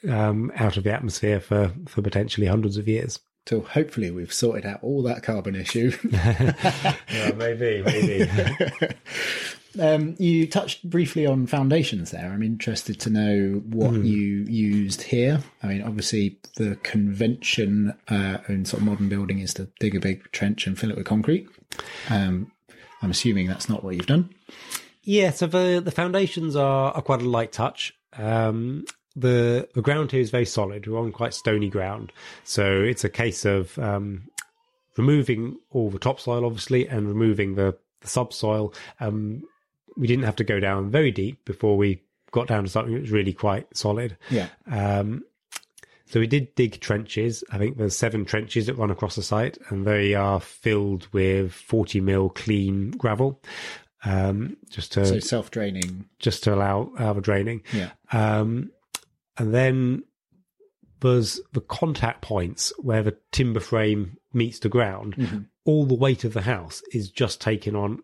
um, out of the atmosphere for for potentially hundreds of years. So hopefully we've sorted out all that carbon issue. Yeah, maybe, maybe. Um, you touched briefly on foundations there. I'm interested to know what Hmm. you used here. I mean, obviously, the convention uh, in sort of modern building is to dig a big trench and fill it with concrete. Um, I'm assuming that's not what you've done. Yeah, so the the foundations are, are quite a light touch. Um, the the ground here is very solid. We're on quite stony ground, so it's a case of um, removing all the topsoil, obviously, and removing the the subsoil. Um, we didn't have to go down very deep before we got down to something that was really quite solid. Yeah. Um, so we did dig trenches. I think there's seven trenches that run across the site, and they are filled with 40 mil clean gravel, um, just to So self draining. just to allow allow the draining. Yeah. Um, and then there's the contact points where the timber frame meets the ground. Mm-hmm. All the weight of the house is just taken on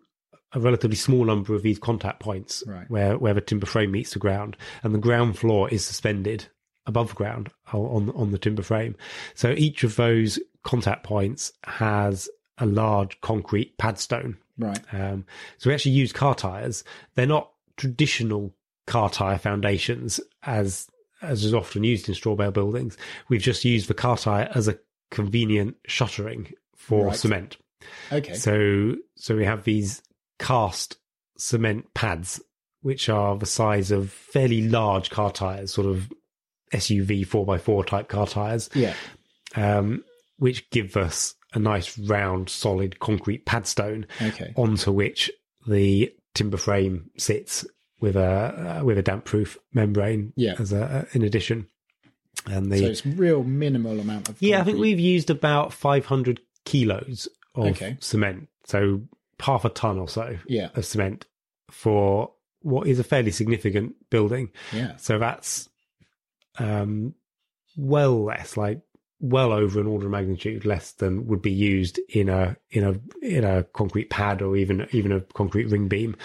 a relatively small number of these contact points Right. where, where the timber frame meets the ground. And the ground floor is suspended above ground on, on the timber frame. So each of those contact points has a large concrete padstone Right. um, so we actually use car tires. They're not traditional car tire foundations as as is often used in straw bale buildings. We've just used the car tire as a convenient shuttering for Right. cement. Okay. So so we have these cast cement pads, which are the size of fairly large car tires, sort of SUV four x four type car tires yeah. um, which give us a nice round, solid concrete padstone Okay. onto which the timber frame sits with a uh, with a damp proof membrane. Yeah. as a in addition, and the So it's real minimal amount of. yeah, I think we've used about five hundred kilos of Okay. cement, so half a ton or so Yeah. of cement for what is a fairly significant building. Yeah. So that's um, well less, like well over an order of magnitude less than would be used in a in a in a concrete pad or even even a concrete ring beam.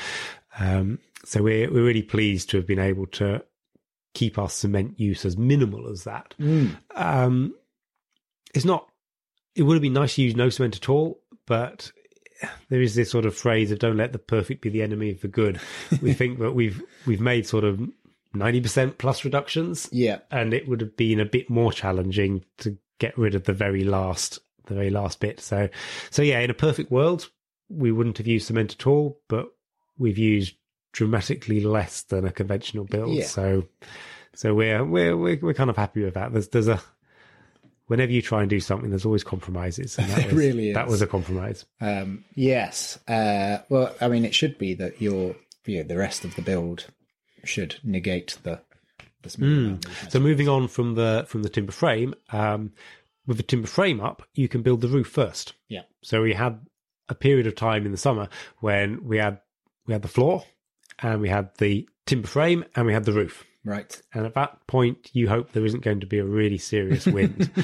Um, so we're we're really pleased to have been able to keep our cement use as minimal as that. Mm. Um, it's not. It would have been nice to use no cement at all, but there is this sort of phrase of "don't let the perfect be the enemy of the good." we think that we've we've made sort of ninety percent plus reductions, Yeah. and it would have been a bit more challenging to get rid of the very last the very last bit. So, so yeah, in a perfect world, we wouldn't have used cement at all, but we've used dramatically less than a conventional build. Yeah. So, so we're we're we're we're kind of happy with that. There's there's a whenever you try and do something, there's always compromises. And that was, really That is. was a compromise. Um, yes. Uh, well, I mean, it should be that your, you know, the rest of the build should negate the. the Hmm. So moving on from the from the timber frame, um, with the timber frame up, you can build the roof first. Yeah. So we had a period of time in the summer when we had we had the floor, and we had the timber frame, and we had the roof. Right. And at that point, you hope there isn't going to be a really serious wind.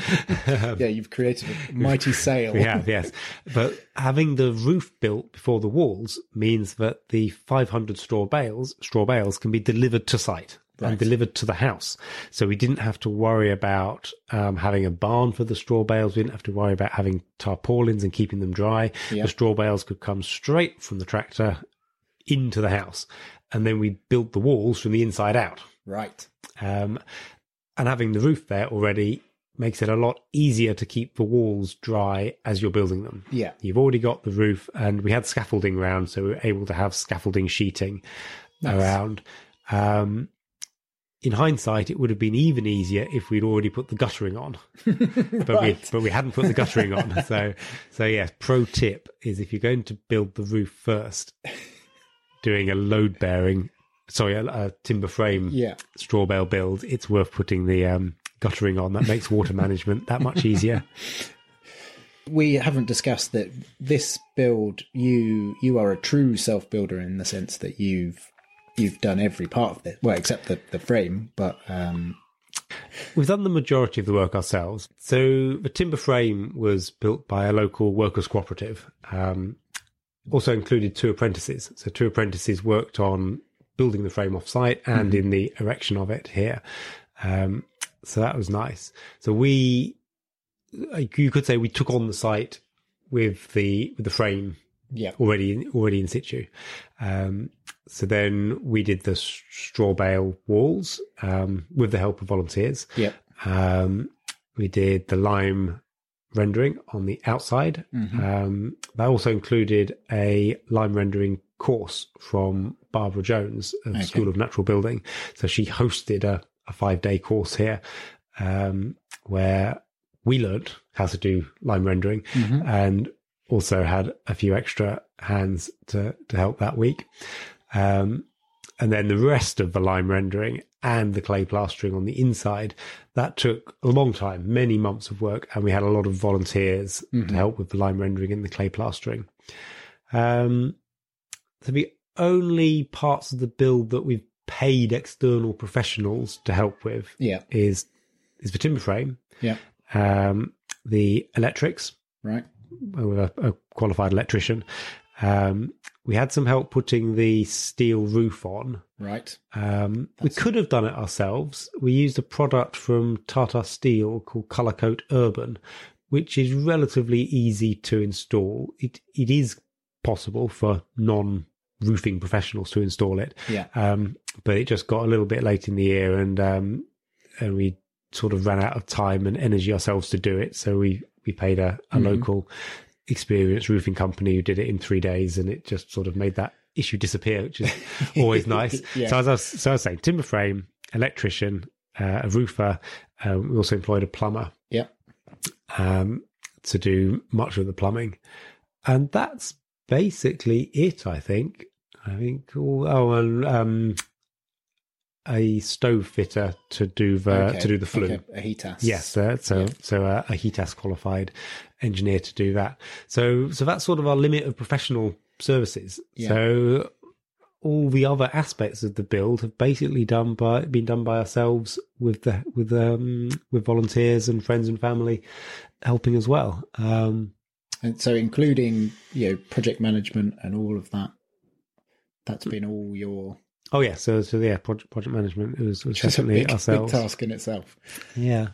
Yeah, you've created a mighty sail. Have, yes. But having the roof built before the walls means that the 500 straw bales, straw bales can be delivered to site Right. and delivered to the house. So we didn't have to worry about um, having a barn for the straw bales. We didn't have to worry about having tarpaulins and keeping them dry. Yeah. The straw bales could come straight from the tractor into the house. And then we built the walls from the inside out. Right. Um, and having the roof there already makes it a lot easier to keep the walls dry as you're building them. Yeah. You've already got the roof, and we had scaffolding around, so we were able to have scaffolding sheeting Nice. around. Um, in hindsight, it would have been even easier if we'd already put the guttering on, but we but we hadn't put the guttering on. So so yes, pro tip is if you're going to build the roof first, doing a load bearing, sorry, a, a timber frame Yeah. straw bale build, it's worth putting the um, guttering on. That makes water management that much easier. We haven't discussed that this build. You you are a true self builder in the sense that you've you've done every part of it. Well, except the the frame, but um, We've done the majority of the work ourselves. So the timber frame was built by a local workers' cooperative. Um, also included two apprentices. So two apprentices worked on building the frame off site and in the erection of it here. Um, so that was nice. So we, you could say we took on the site with the with the frame yeah. already in, already in situ. Um, so then we did the straw bale walls um, with the help of volunteers. Yep. Um, we did the lime rendering on the outside. Um, that also included a lime rendering course from Barbara Jones of Okay. School of Natural Building. So she hosted a, a five day course here um, where we learnt how to do lime rendering and also had a few extra hands to to help that week. Um, and then the rest of the lime rendering and the clay plastering on the inside that took a long time many months of work and we had a lot of volunteers Mm-hmm. to help with the lime rendering and the clay plastering um so the only parts of the build that we've paid external professionals to help with Yeah. is is the timber frame Yeah. um the electrics Right. with a, a qualified electrician um we had some help putting the steel roof on Right. um, we could have done it ourselves. We used a product from Tata Steel called Colorcoat Urban, which is relatively easy to install. It it is possible for non roofing professionals to install it, Yeah. um, but it just got a little bit late in the year, and um, and we sort of ran out of time and energy ourselves to do it. So we we paid a, a local experienced roofing company who did it in three days, and it just sort of made that issue disappear, which is always nice. Yeah. So as I was, so I was saying, timber frame, electrician, uh, a roofer. Um, we also employed a plumber Yeah. um, to do much of the plumbing, and that's basically it. I think. I think. Oh, oh and um, a stove fitter to do the Okay. to do the flue. Okay. A HETAS. Yes, uh, so Yeah. so uh, a HETAS qualified engineer to do that. So so that's sort of our limit of professional services. Yeah. So all the other aspects of the build have basically done by been done by ourselves with the with um with volunteers and friends and family helping as well. Um, And so, including you know project management and all of that, that's been all your oh yeah, so so yeah, project project management was, was just a definitely big, big task in itself. Yeah,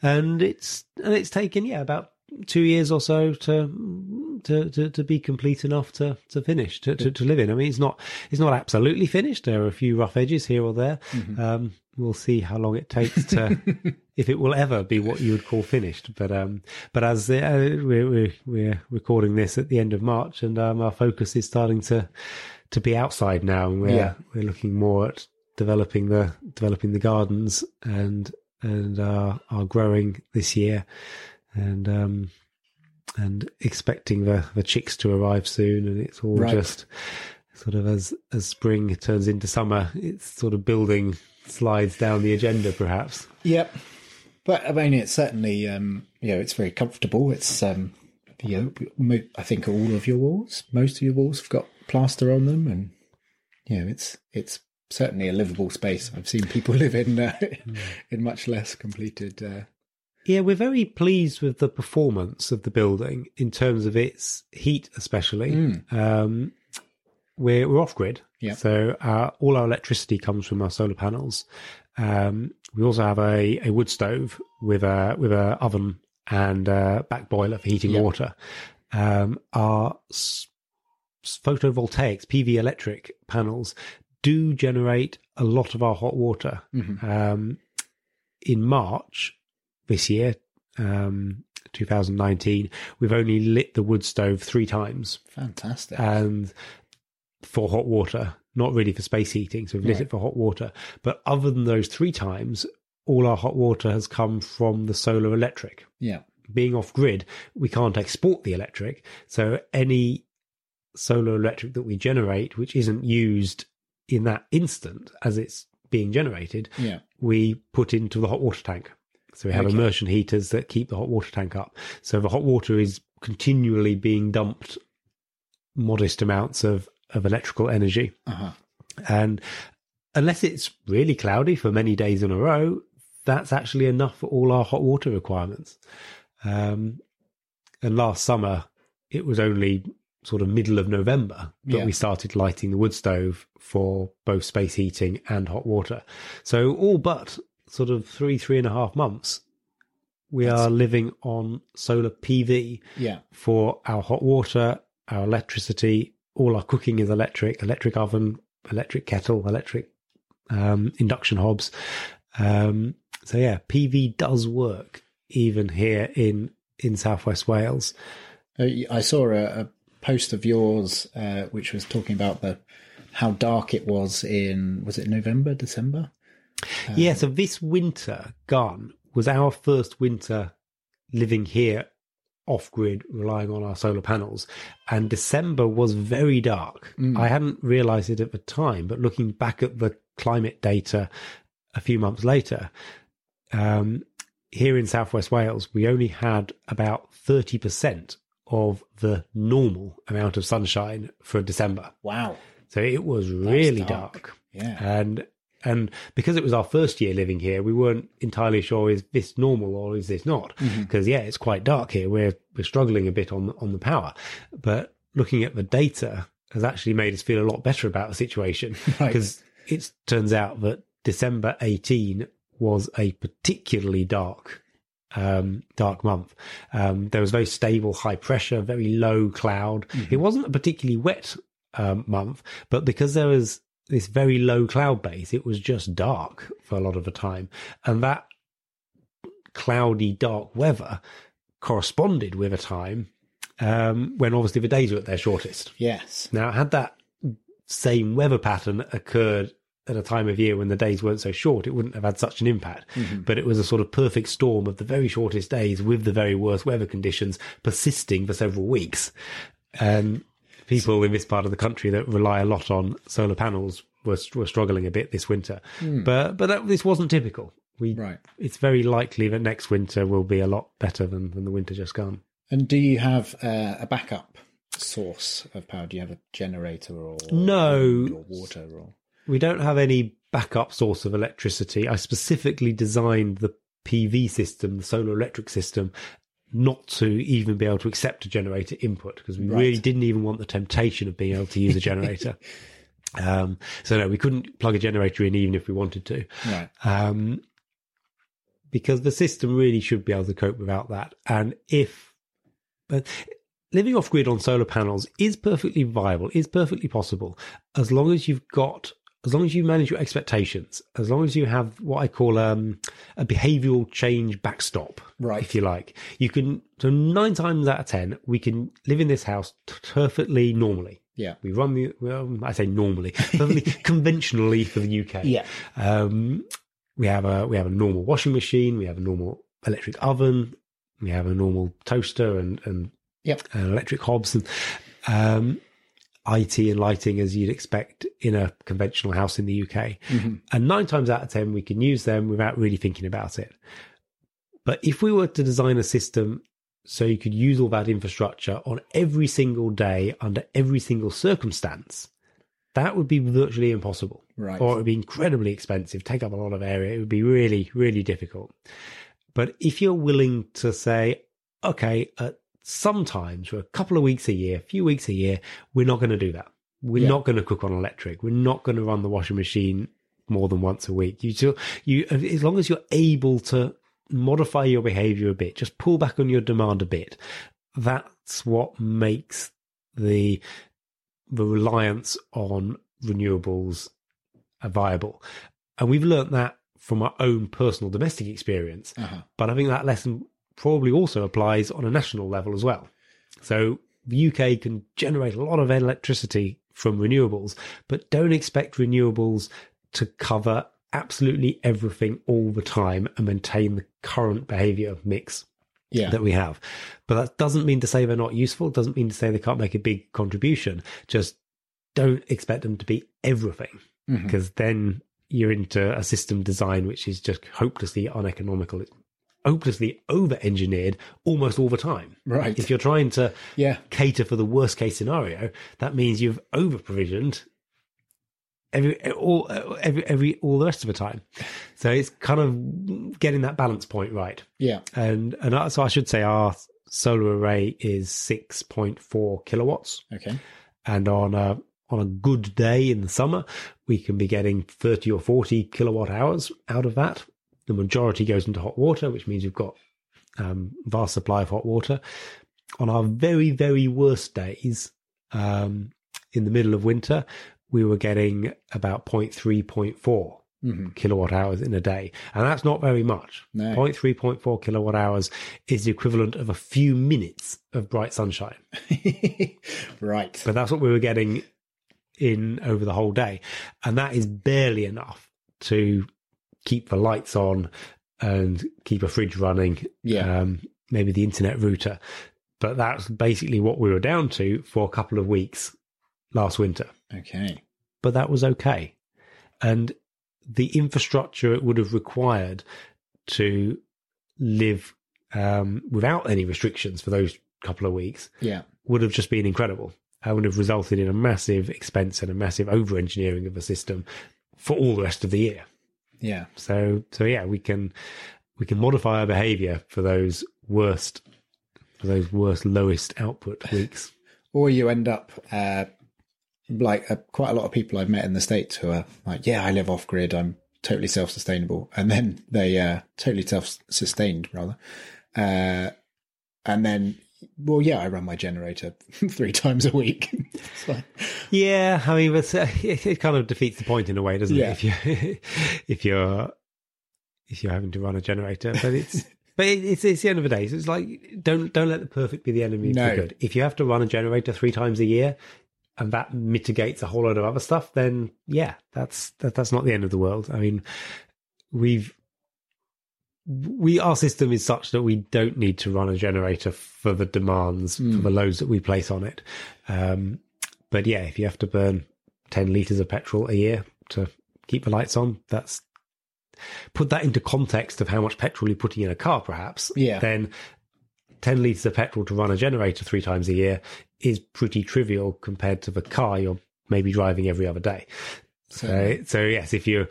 and it's and it's taken yeah about two years or so to to to, to be complete enough to to finish to, to to live in. I mean, it's not it's not absolutely finished. There are a few rough edges here or there. Um, we'll see how long it takes to if it will ever be what you would call finished. But um, but as uh, we're, we're we're recording this at the end of March, and um, our focus is starting to to be outside now, and we're Yeah. we're looking more at developing the developing the gardens and and uh, are growing this year, and um, and expecting the the chicks to arrive soon, and it's all Right. just sort of as as spring turns into summer, it's sort of building slides down the agenda, perhaps. Yep. But I mean, it's certainly um, you know it's very comfortable. It's um, you know I think all of your walls, most of your walls have got plaster on them, and you know it's it's certainly a livable space. I've seen people live in uh, in much less completed. Uh, Yeah, we're very pleased with the performance of the building in terms of its heat, especially. Um, we're, we're off grid, Yeah. so uh, all our electricity comes from our solar panels. Um, we also have a, a wood stove with a with a oven and a back boiler for heating Yeah. water. Um, our s- photovoltaics, PV electric panels, do generate a lot of our hot water. Um, in March this year, um, 2019, we've only lit the wood stove three times fantastic. and for hot water, not really for space heating. So we've lit Right. it for hot water. But other than those three times, all our hot water has come from the solar electric. yeah. Being off grid, we can't export the electric. So any solar electric that we generate, which isn't used in that instant as it's being generated, Yeah. we put into the hot water tank. So we have Okay. immersion heaters that keep the hot water tank up. So the hot water is continually being dumped modest amounts of, of electrical energy. Uh-huh. And unless it's really cloudy for many days in a row, that's actually enough for all our hot water requirements. Um, and last summer, it was only sort of middle of November that Yeah. we started lighting the wood stove for both space heating and hot water. So all but sort of three, three and a half months, we are living on solar PV Yeah. for our hot water, our electricity, all our cooking is electric, electric oven, electric kettle, electric um, induction hobs. Um, so yeah, PV does work even here in in Southwest Wales. Uh, I saw a, a post of yours uh, which was talking about the how dark it was in was it November, December? yeah, so this winter gone was our first winter living here off grid, relying on our solar panels. And December was very dark. I hadn't realized it at the time, but looking back at the climate data a few months later, um, here in Southwest Wales, we only had about 30% of the normal amount of sunshine for December. Wow. So it was really dark. dark. Yeah. And and because it was our first year living here, we weren't entirely sure is this normal or is this not? Mm-hmm. Because yeah, it's quite dark here. We're we're struggling a bit on on the power, but looking at the data has actually made us feel a lot better about the situation Right. because it turns out that December 18 was a particularly dark um, dark month. Um, there was very stable high pressure, very low cloud. It wasn't a particularly wet um, month, but because there was this very low cloud base, it was just dark for a lot of the time. And that cloudy, dark weather corresponded with a time um, when obviously the days were at their shortest. Yes. Now, had that same weather pattern occurred at a time of year when the days weren't so short, it wouldn't have had such an impact. Mm-hmm. But it was a sort of perfect storm of the very shortest days with the very worst weather conditions persisting for several weeks. And people in this part of the country that rely a lot on solar panels were, were struggling a bit this winter. Hmm. But but that, this wasn't typical. We Right. it's very likely that next winter will be a lot better than, than the winter just gone. And do you have uh, a backup source of power? Do you have a generator or No. or water or? We don't have any backup source of electricity. I specifically designed the PV system, the solar electric system, not to even be able to accept a generator input because we Right. really didn't even want the temptation of being able to use a generator. um, so no, we couldn't plug a generator in even if we wanted to. Right. um, because the system really should be able to cope without that. And if but living off grid on solar panels is perfectly viable, is perfectly possible, as long as you've got, as long as you manage your expectations, as long as you have what I call um, a behavioural change backstop, Right. if you like. You can, so nine times out of ten, we can live in this house t- perfectly normally. Yeah. We run the, well, I say normally, perfectly conventionally for the UK. Yeah. Um, we have a we have a normal washing machine. We have a normal electric oven. We have a normal toaster and and Yep. and electric hobs and um, IT and lighting as you'd expect in a conventional house in the UK. Mm-hmm. And nine times out of ten, we can use them without really thinking about it. But if we were to design a system so you could use all that infrastructure on every single day under every single circumstance, that would be virtually impossible. Right. Or it would be incredibly expensive, take up a lot of area. It would be really, really difficult. But if you're willing to say, okay, at sometimes for a couple of weeks a year, a few weeks a year, we're not going to do that. We're Yeah. not going to cook on electric. We're not going to run the washing machine more than once a week. You still, you, as long as you're able to modify your behavior a bit, just pull back on your demand a bit. That's what makes the, the reliance on renewables viable. And we've learnt that from our own personal domestic experience. Uh-huh. But I think that lesson probably also applies on a national level as well. So the UK can generate a lot of electricity from renewables, but don't expect renewables to cover absolutely everything all the time and maintain the current behavior mix Yeah. that we have. But that doesn't mean to say they're not useful. It doesn't mean to say they can't make a big contribution. Just don't expect them to be everything mm-hmm. because then you're into a system design which is just hopelessly uneconomical. Hopelessly over engineered almost all the time. Right. If you're trying to Yeah. cater for the worst case scenario, that means you've over provisioned every all every every all the rest of the time. So it's kind of getting that balance point right. Yeah. And and so I should say our solar array is six point four kilowatts, Okay. and on a on a good day in the summer, we can be getting thirty or forty kilowatt hours out of that. The majority goes into hot water, which means we've got um, vast supply of hot water. On our very very worst days, um, in the middle of winter, we were getting about 0.3, 0.4 Mhm. kilowatt hours in a day. And that's not very much. No. 0.3, 0.4 kilowatt hours is the equivalent of a few minutes of bright sunshine. right. But that's what we were getting in over the whole day. And that is barely enough to keep the lights on and keep a fridge running. Yeah. Um, maybe the internet router. but that's basically what we were down to for a couple of weeks last winter. Okay. But that was okay. And the infrastructure it would have required to live um, without any restrictions for those couple of weeks Yeah. would have just been incredible. That would have resulted in a massive expense and a massive over engineering of the system for all the rest of the year. Yeah. So so yeah, we can we can modify our behavior for those worst for those worst lowest output weeks. Or you end up uh, like uh, quite a lot of people I've met in the states who are like, "Yeah, I live off grid. I'm totally self sustainable," and then they uh, totally self sustained rather, uh, and then. Well, yeah, I run my generator three times a week. Like- Yeah, I mean, but uh, it, it kind of defeats the point in a way, doesn't Yeah. it? If you if you're if you're having to run a generator, but it's but it, it's it's the end of the day. So it's like don't don't let the perfect be the enemy of No. the good. If you have to run a generator three times a year, and that mitigates a whole load of other stuff, then yeah, that's that, that's not the end of the world. I mean, we've we our system is such that we don't need to run a generator for the demands for the loads that we place on it. Um, but yeah, if you have to burn ten liters of petrol a year to keep the lights on, that's put that into context of how much petrol you're putting in a car, perhaps. Yeah. Then ten liters of petrol to run a generator three times a year is pretty trivial compared to the car you're maybe driving every other day. So, so yes, if you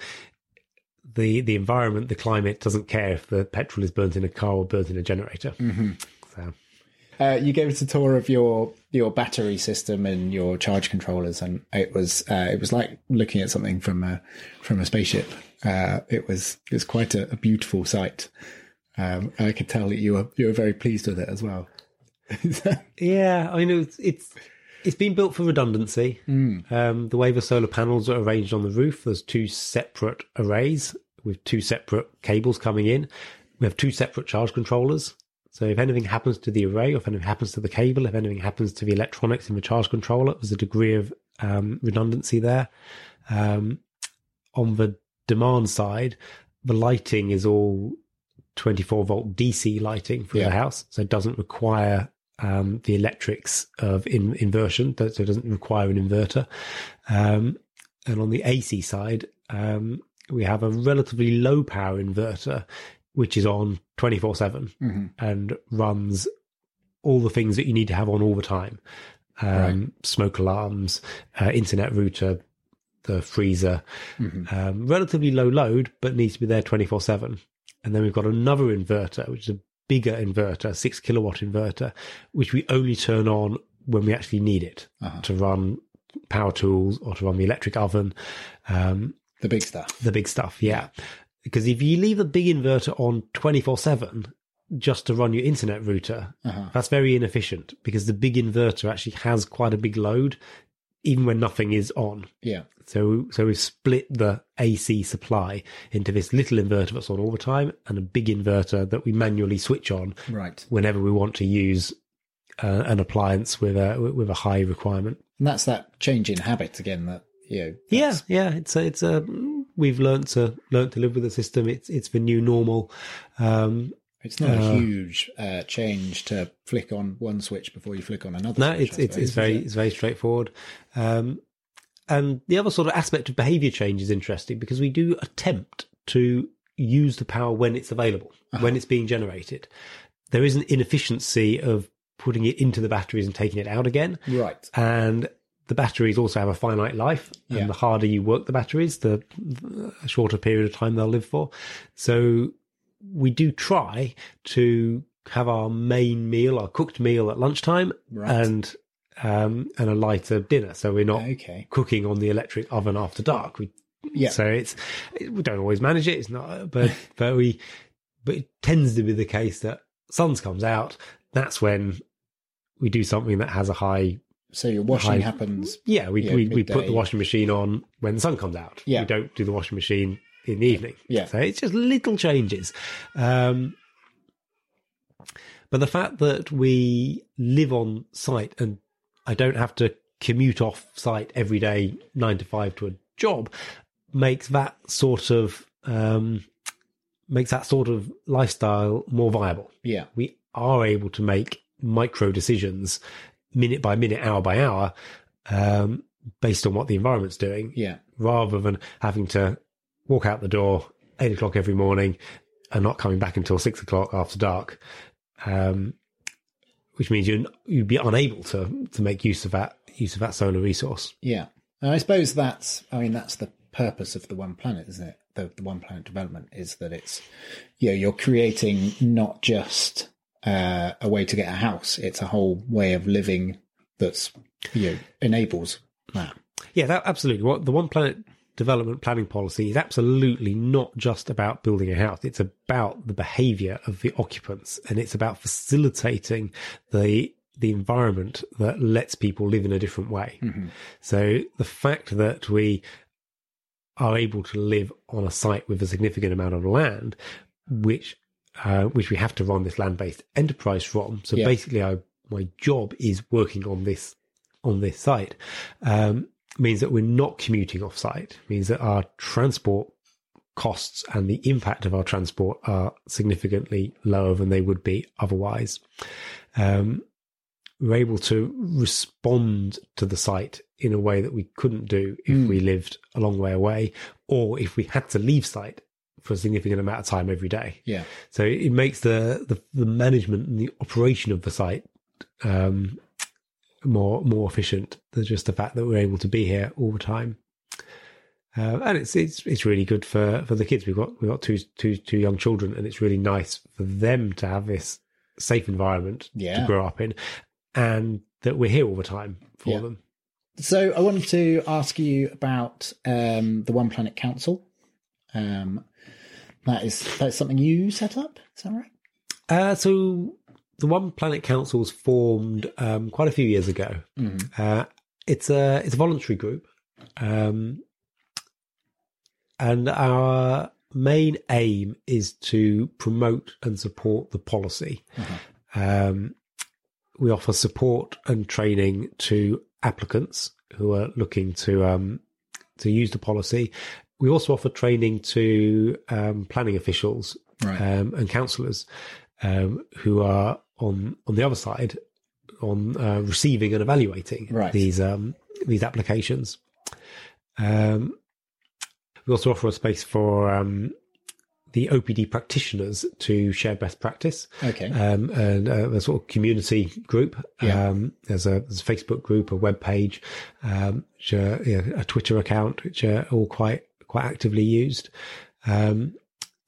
the the environment, the climate doesn't care if the petrol is burnt in a car or burnt in a generator. Mm-hmm. So Uh, you gave us a tour of your your battery system and your charge controllers, and it was uh, it was like looking at something from a from a spaceship. Uh, it was it was quite a, a beautiful sight. Um, I could tell that you were you were very pleased with it as well. yeah, I mean it's it's it's been built for redundancy. Um, the way the solar panels are arranged on the roof, there's two separate arrays with two separate cables coming in. We have two separate charge controllers. So if anything happens to the array, or if anything happens to the cable, if anything happens to the electronics in the charge controller, there's a degree of um, redundancy there. Um, on the demand side, the lighting is all 24 volt DC lighting for Yeah. the house, so it doesn't require um, the electrics of in, inversion, so it doesn't require an inverter. Um, and on the AC side, um, we have a relatively low power inverter, which is on 24 7 and runs all the things that you need to have on all the time um, smoke alarms, uh, internet router, the freezer, um, relatively low load, but needs to be there 24 7. And then we've got another inverter, which is a bigger inverter, six kilowatt inverter, which we only turn on when we actually need it to run power tools or to run the electric oven. Um, The big stuff. the big stuff, yeah. Because if you leave a big inverter on 24 7 just to run your internet router, that's very inefficient because the big inverter actually has quite a big load, even when nothing is on. Yeah. So, so we've split the AC supply into this little inverter that's on all the time and a big inverter that we manually switch on Right. whenever we want to use uh, an appliance with a with a high requirement. And that's that change in habit again. That you know. Yeah, yeah. It's a, it's a we've learned to learn to live with the system. It's it's the new normal. Um, It's not Uh, a huge uh, change to flick on one switch before you flick on another. no, switch, it's it's suppose, it's very it? it's very straightforward. Um, and the other sort of aspect of behavior change is interesting because we do attempt to use the power when it's available, uh-huh. when it's being generated. There is an inefficiency of putting it into the batteries and taking it out again. right. and the batteries also have a finite life and Yeah. the harder you work the batteries the, the shorter period of time they'll live for so we do try to have our main meal our cooked meal at lunchtime Right. and um and a lighter dinner so we're not Okay. cooking on the electric oven after dark we Yeah. so it's we don't always manage it it's not but but we but it tends to be the case that suns comes out that's when we do something that has a high So your washing High- happens. yeah, we Yeah, we, we put the washing machine on when the sun comes out. Yeah. We don't do the washing machine in the evening. Yeah. So it's just little changes. Um, but the fact that we live on site and I don't have to commute off site every day, nine to five to a job, makes that sort of um, makes that sort of lifestyle more viable Yeah. we are able to make micro decisions, minute by minute, hour by hour, um, based on what the environment's doing, Yeah. rather than having to walk out the door eight o'clock every morning and not coming back until six o'clock after dark. Um, which means you you'd be unable to to make use of that use of that solar resource. Yeah. And I suppose that's, I mean, that's the purpose of the One Planet, isn't it? The, the One Planet development is that it's, you know, you're creating not just uh, a way to get a house, it's a whole way of living that's, you know, enables that. Yeah, that absolutely. What the one planet development planning policy is absolutely not just about building a house. It's about the behavior of the occupants and it's about facilitating the the environment that lets people live in a different way. So the fact that we are able to live on a site with a significant amount of land, which uh, which we have to run this land based enterprise from. So Yeah. basically, I, my job is working on this on this site. Um, means that we're not commuting off site. Means that our transport costs and the impact of our transport are significantly lower than they would be otherwise. Um, we're able to respond to the site in a way that we couldn't do if we lived a long way away or if we had to leave site for a significant amount of time every day. Yeah. So it makes the, the, the management and the operation of the site um, more more efficient than just the fact that we're able to be here all the time. Uh, and it's it's it's really good for, for the kids. We've got we've got two two two young children, and it's really nice for them to have this safe environment Yeah. to grow up in, and that we're here all the time for Yeah. them. So I wanted to ask you about um, the One Planet Council. Um, that is that's something you set up. Is that right? Uh, so the One Planet Council was formed um, quite a few years ago. Uh, it's a it's a voluntary group, um, and our main aim is to promote and support the policy. Um, we offer support and training to applicants who are looking to um, to use the policy. We also offer training to um, planning officials Right. um, and councillors um, who are on on the other side on uh, receiving and evaluating Right. these um, these applications. Um, we also offer a space for um, the OPD practitioners to share best practice Okay. um, and uh, a sort of community group. Yeah. Um, there's, a, there's a Facebook group, a web page, um, which yeah, a Twitter account, which are all quite quite actively used. Um,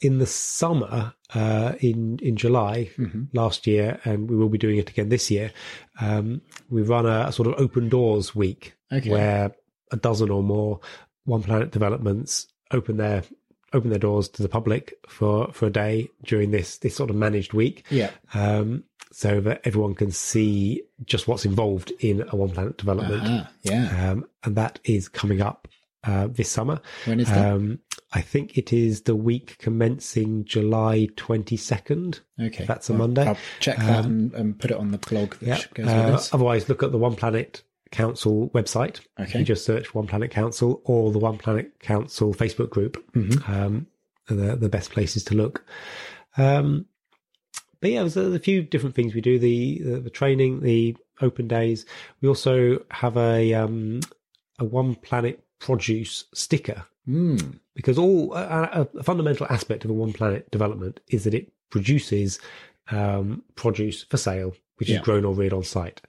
in the summer, uh, in in July last year, and we will be doing it again this year. Um, we run a, a sort of open doors week Okay. where a dozen or more One Planet developments open their open their doors to the public for for a day during this this sort of managed week Yeah. um, so that everyone can see just what's involved in a one planet development. Ah, yeah. Um, and that is coming up uh, this summer. When is that? Um, I think it is the week commencing July 22nd. Okay. That's a Well, Monday. I'll check that and, and put it on the blog that Yeah. goes Uh, otherwise, look at the One Planet Council website. Okay. You just search One Planet Council or the One Planet Council Facebook group. Mm-hmm. Um, the, the best places to look. Um, but yeah, there's a, a few different things we do. The, the the training, the open days. We also have a um, a One Planet produce sticker Mm. because all a, a fundamental aspect of a one planet development is that it produces um, produce for sale, which Yeah. is grown or reared on site.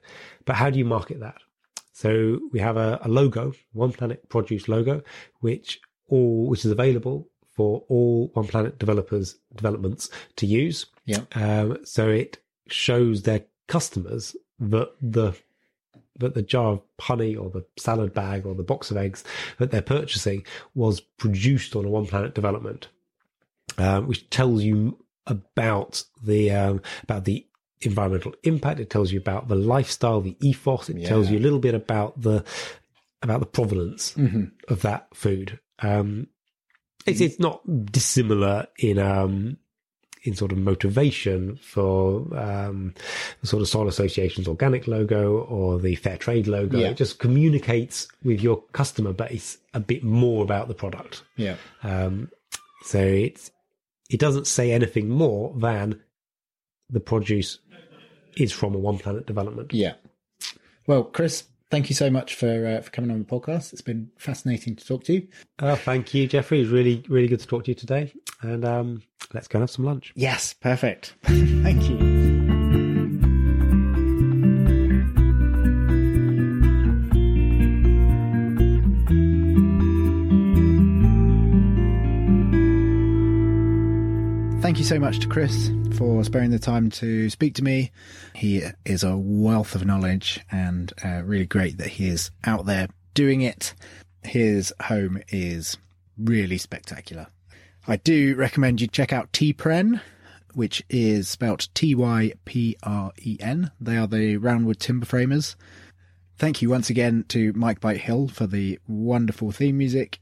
But how do you market that? So we have a, a logo, One Planet Produce logo, which all which is available for all One Planet developers developments to use. Yeah. Um, so it shows their customers that the that the jar of honey or the salad bag or the box of eggs that they're purchasing was produced on a one planet development, um, which tells you about the um, about the environmental impact. It tells you about the lifestyle, the ethos. It tells you a little bit about the about the provenance of that food. Um, it's it's not dissimilar in um, in sort of motivation for um, the sort of Soil Association's organic logo or the Fair Trade logo. Yeah. It just communicates with your customer base a bit more about the product. Yeah. Um, so it's it doesn't say anything more than the produce is from a One Planet development. Yeah. Well, Chris, thank you so much for uh, for coming on the podcast. It's been fascinating to talk to you. Uh, thank you, Jeffrey. It's really, really good to talk to you today. And um, let's go and have some lunch. Yes, perfect. thank you. Thank you so much to Chris for sparing the time to speak to me. He is a wealth of knowledge and uh, really great that he is out there doing it. His home is really spectacular. I do recommend you check out Tŷ Pren, which is spelt T-Y-P-R-E-N. They are the Roundwood Timber Framers. Thank you once again to Mike Bite Hill for the wonderful theme music.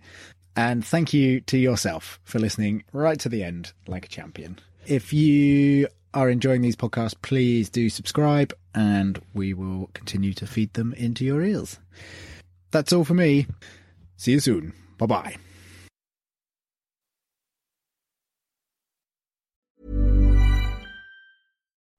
And thank you to yourself for listening right to the end like a champion. If you are enjoying these podcasts, please do subscribe and we will continue to feed them into your ears. That's all for me. See you soon. Bye bye.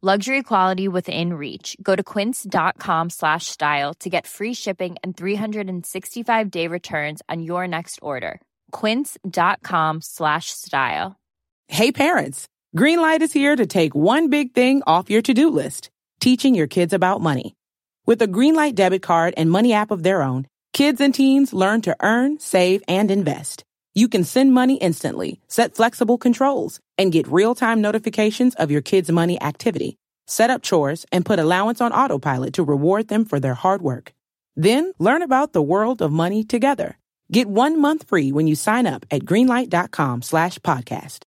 Luxury quality within reach. Go to quince.com slash style to get free shipping and 365 day returns on your next order. Quince.com slash style. Hey parents, Greenlight is here to take one big thing off your to-do list, teaching your kids about money. With a Greenlight debit card and money app of their own, kids and teens learn to earn, save, and invest. You can send money instantly, set flexible controls, and get real-time notifications of your kids' money activity. Set up chores and put allowance on autopilot to reward them for their hard work. Then learn about the world of money together. Get one month free when you sign up at greenlight.com slash podcast.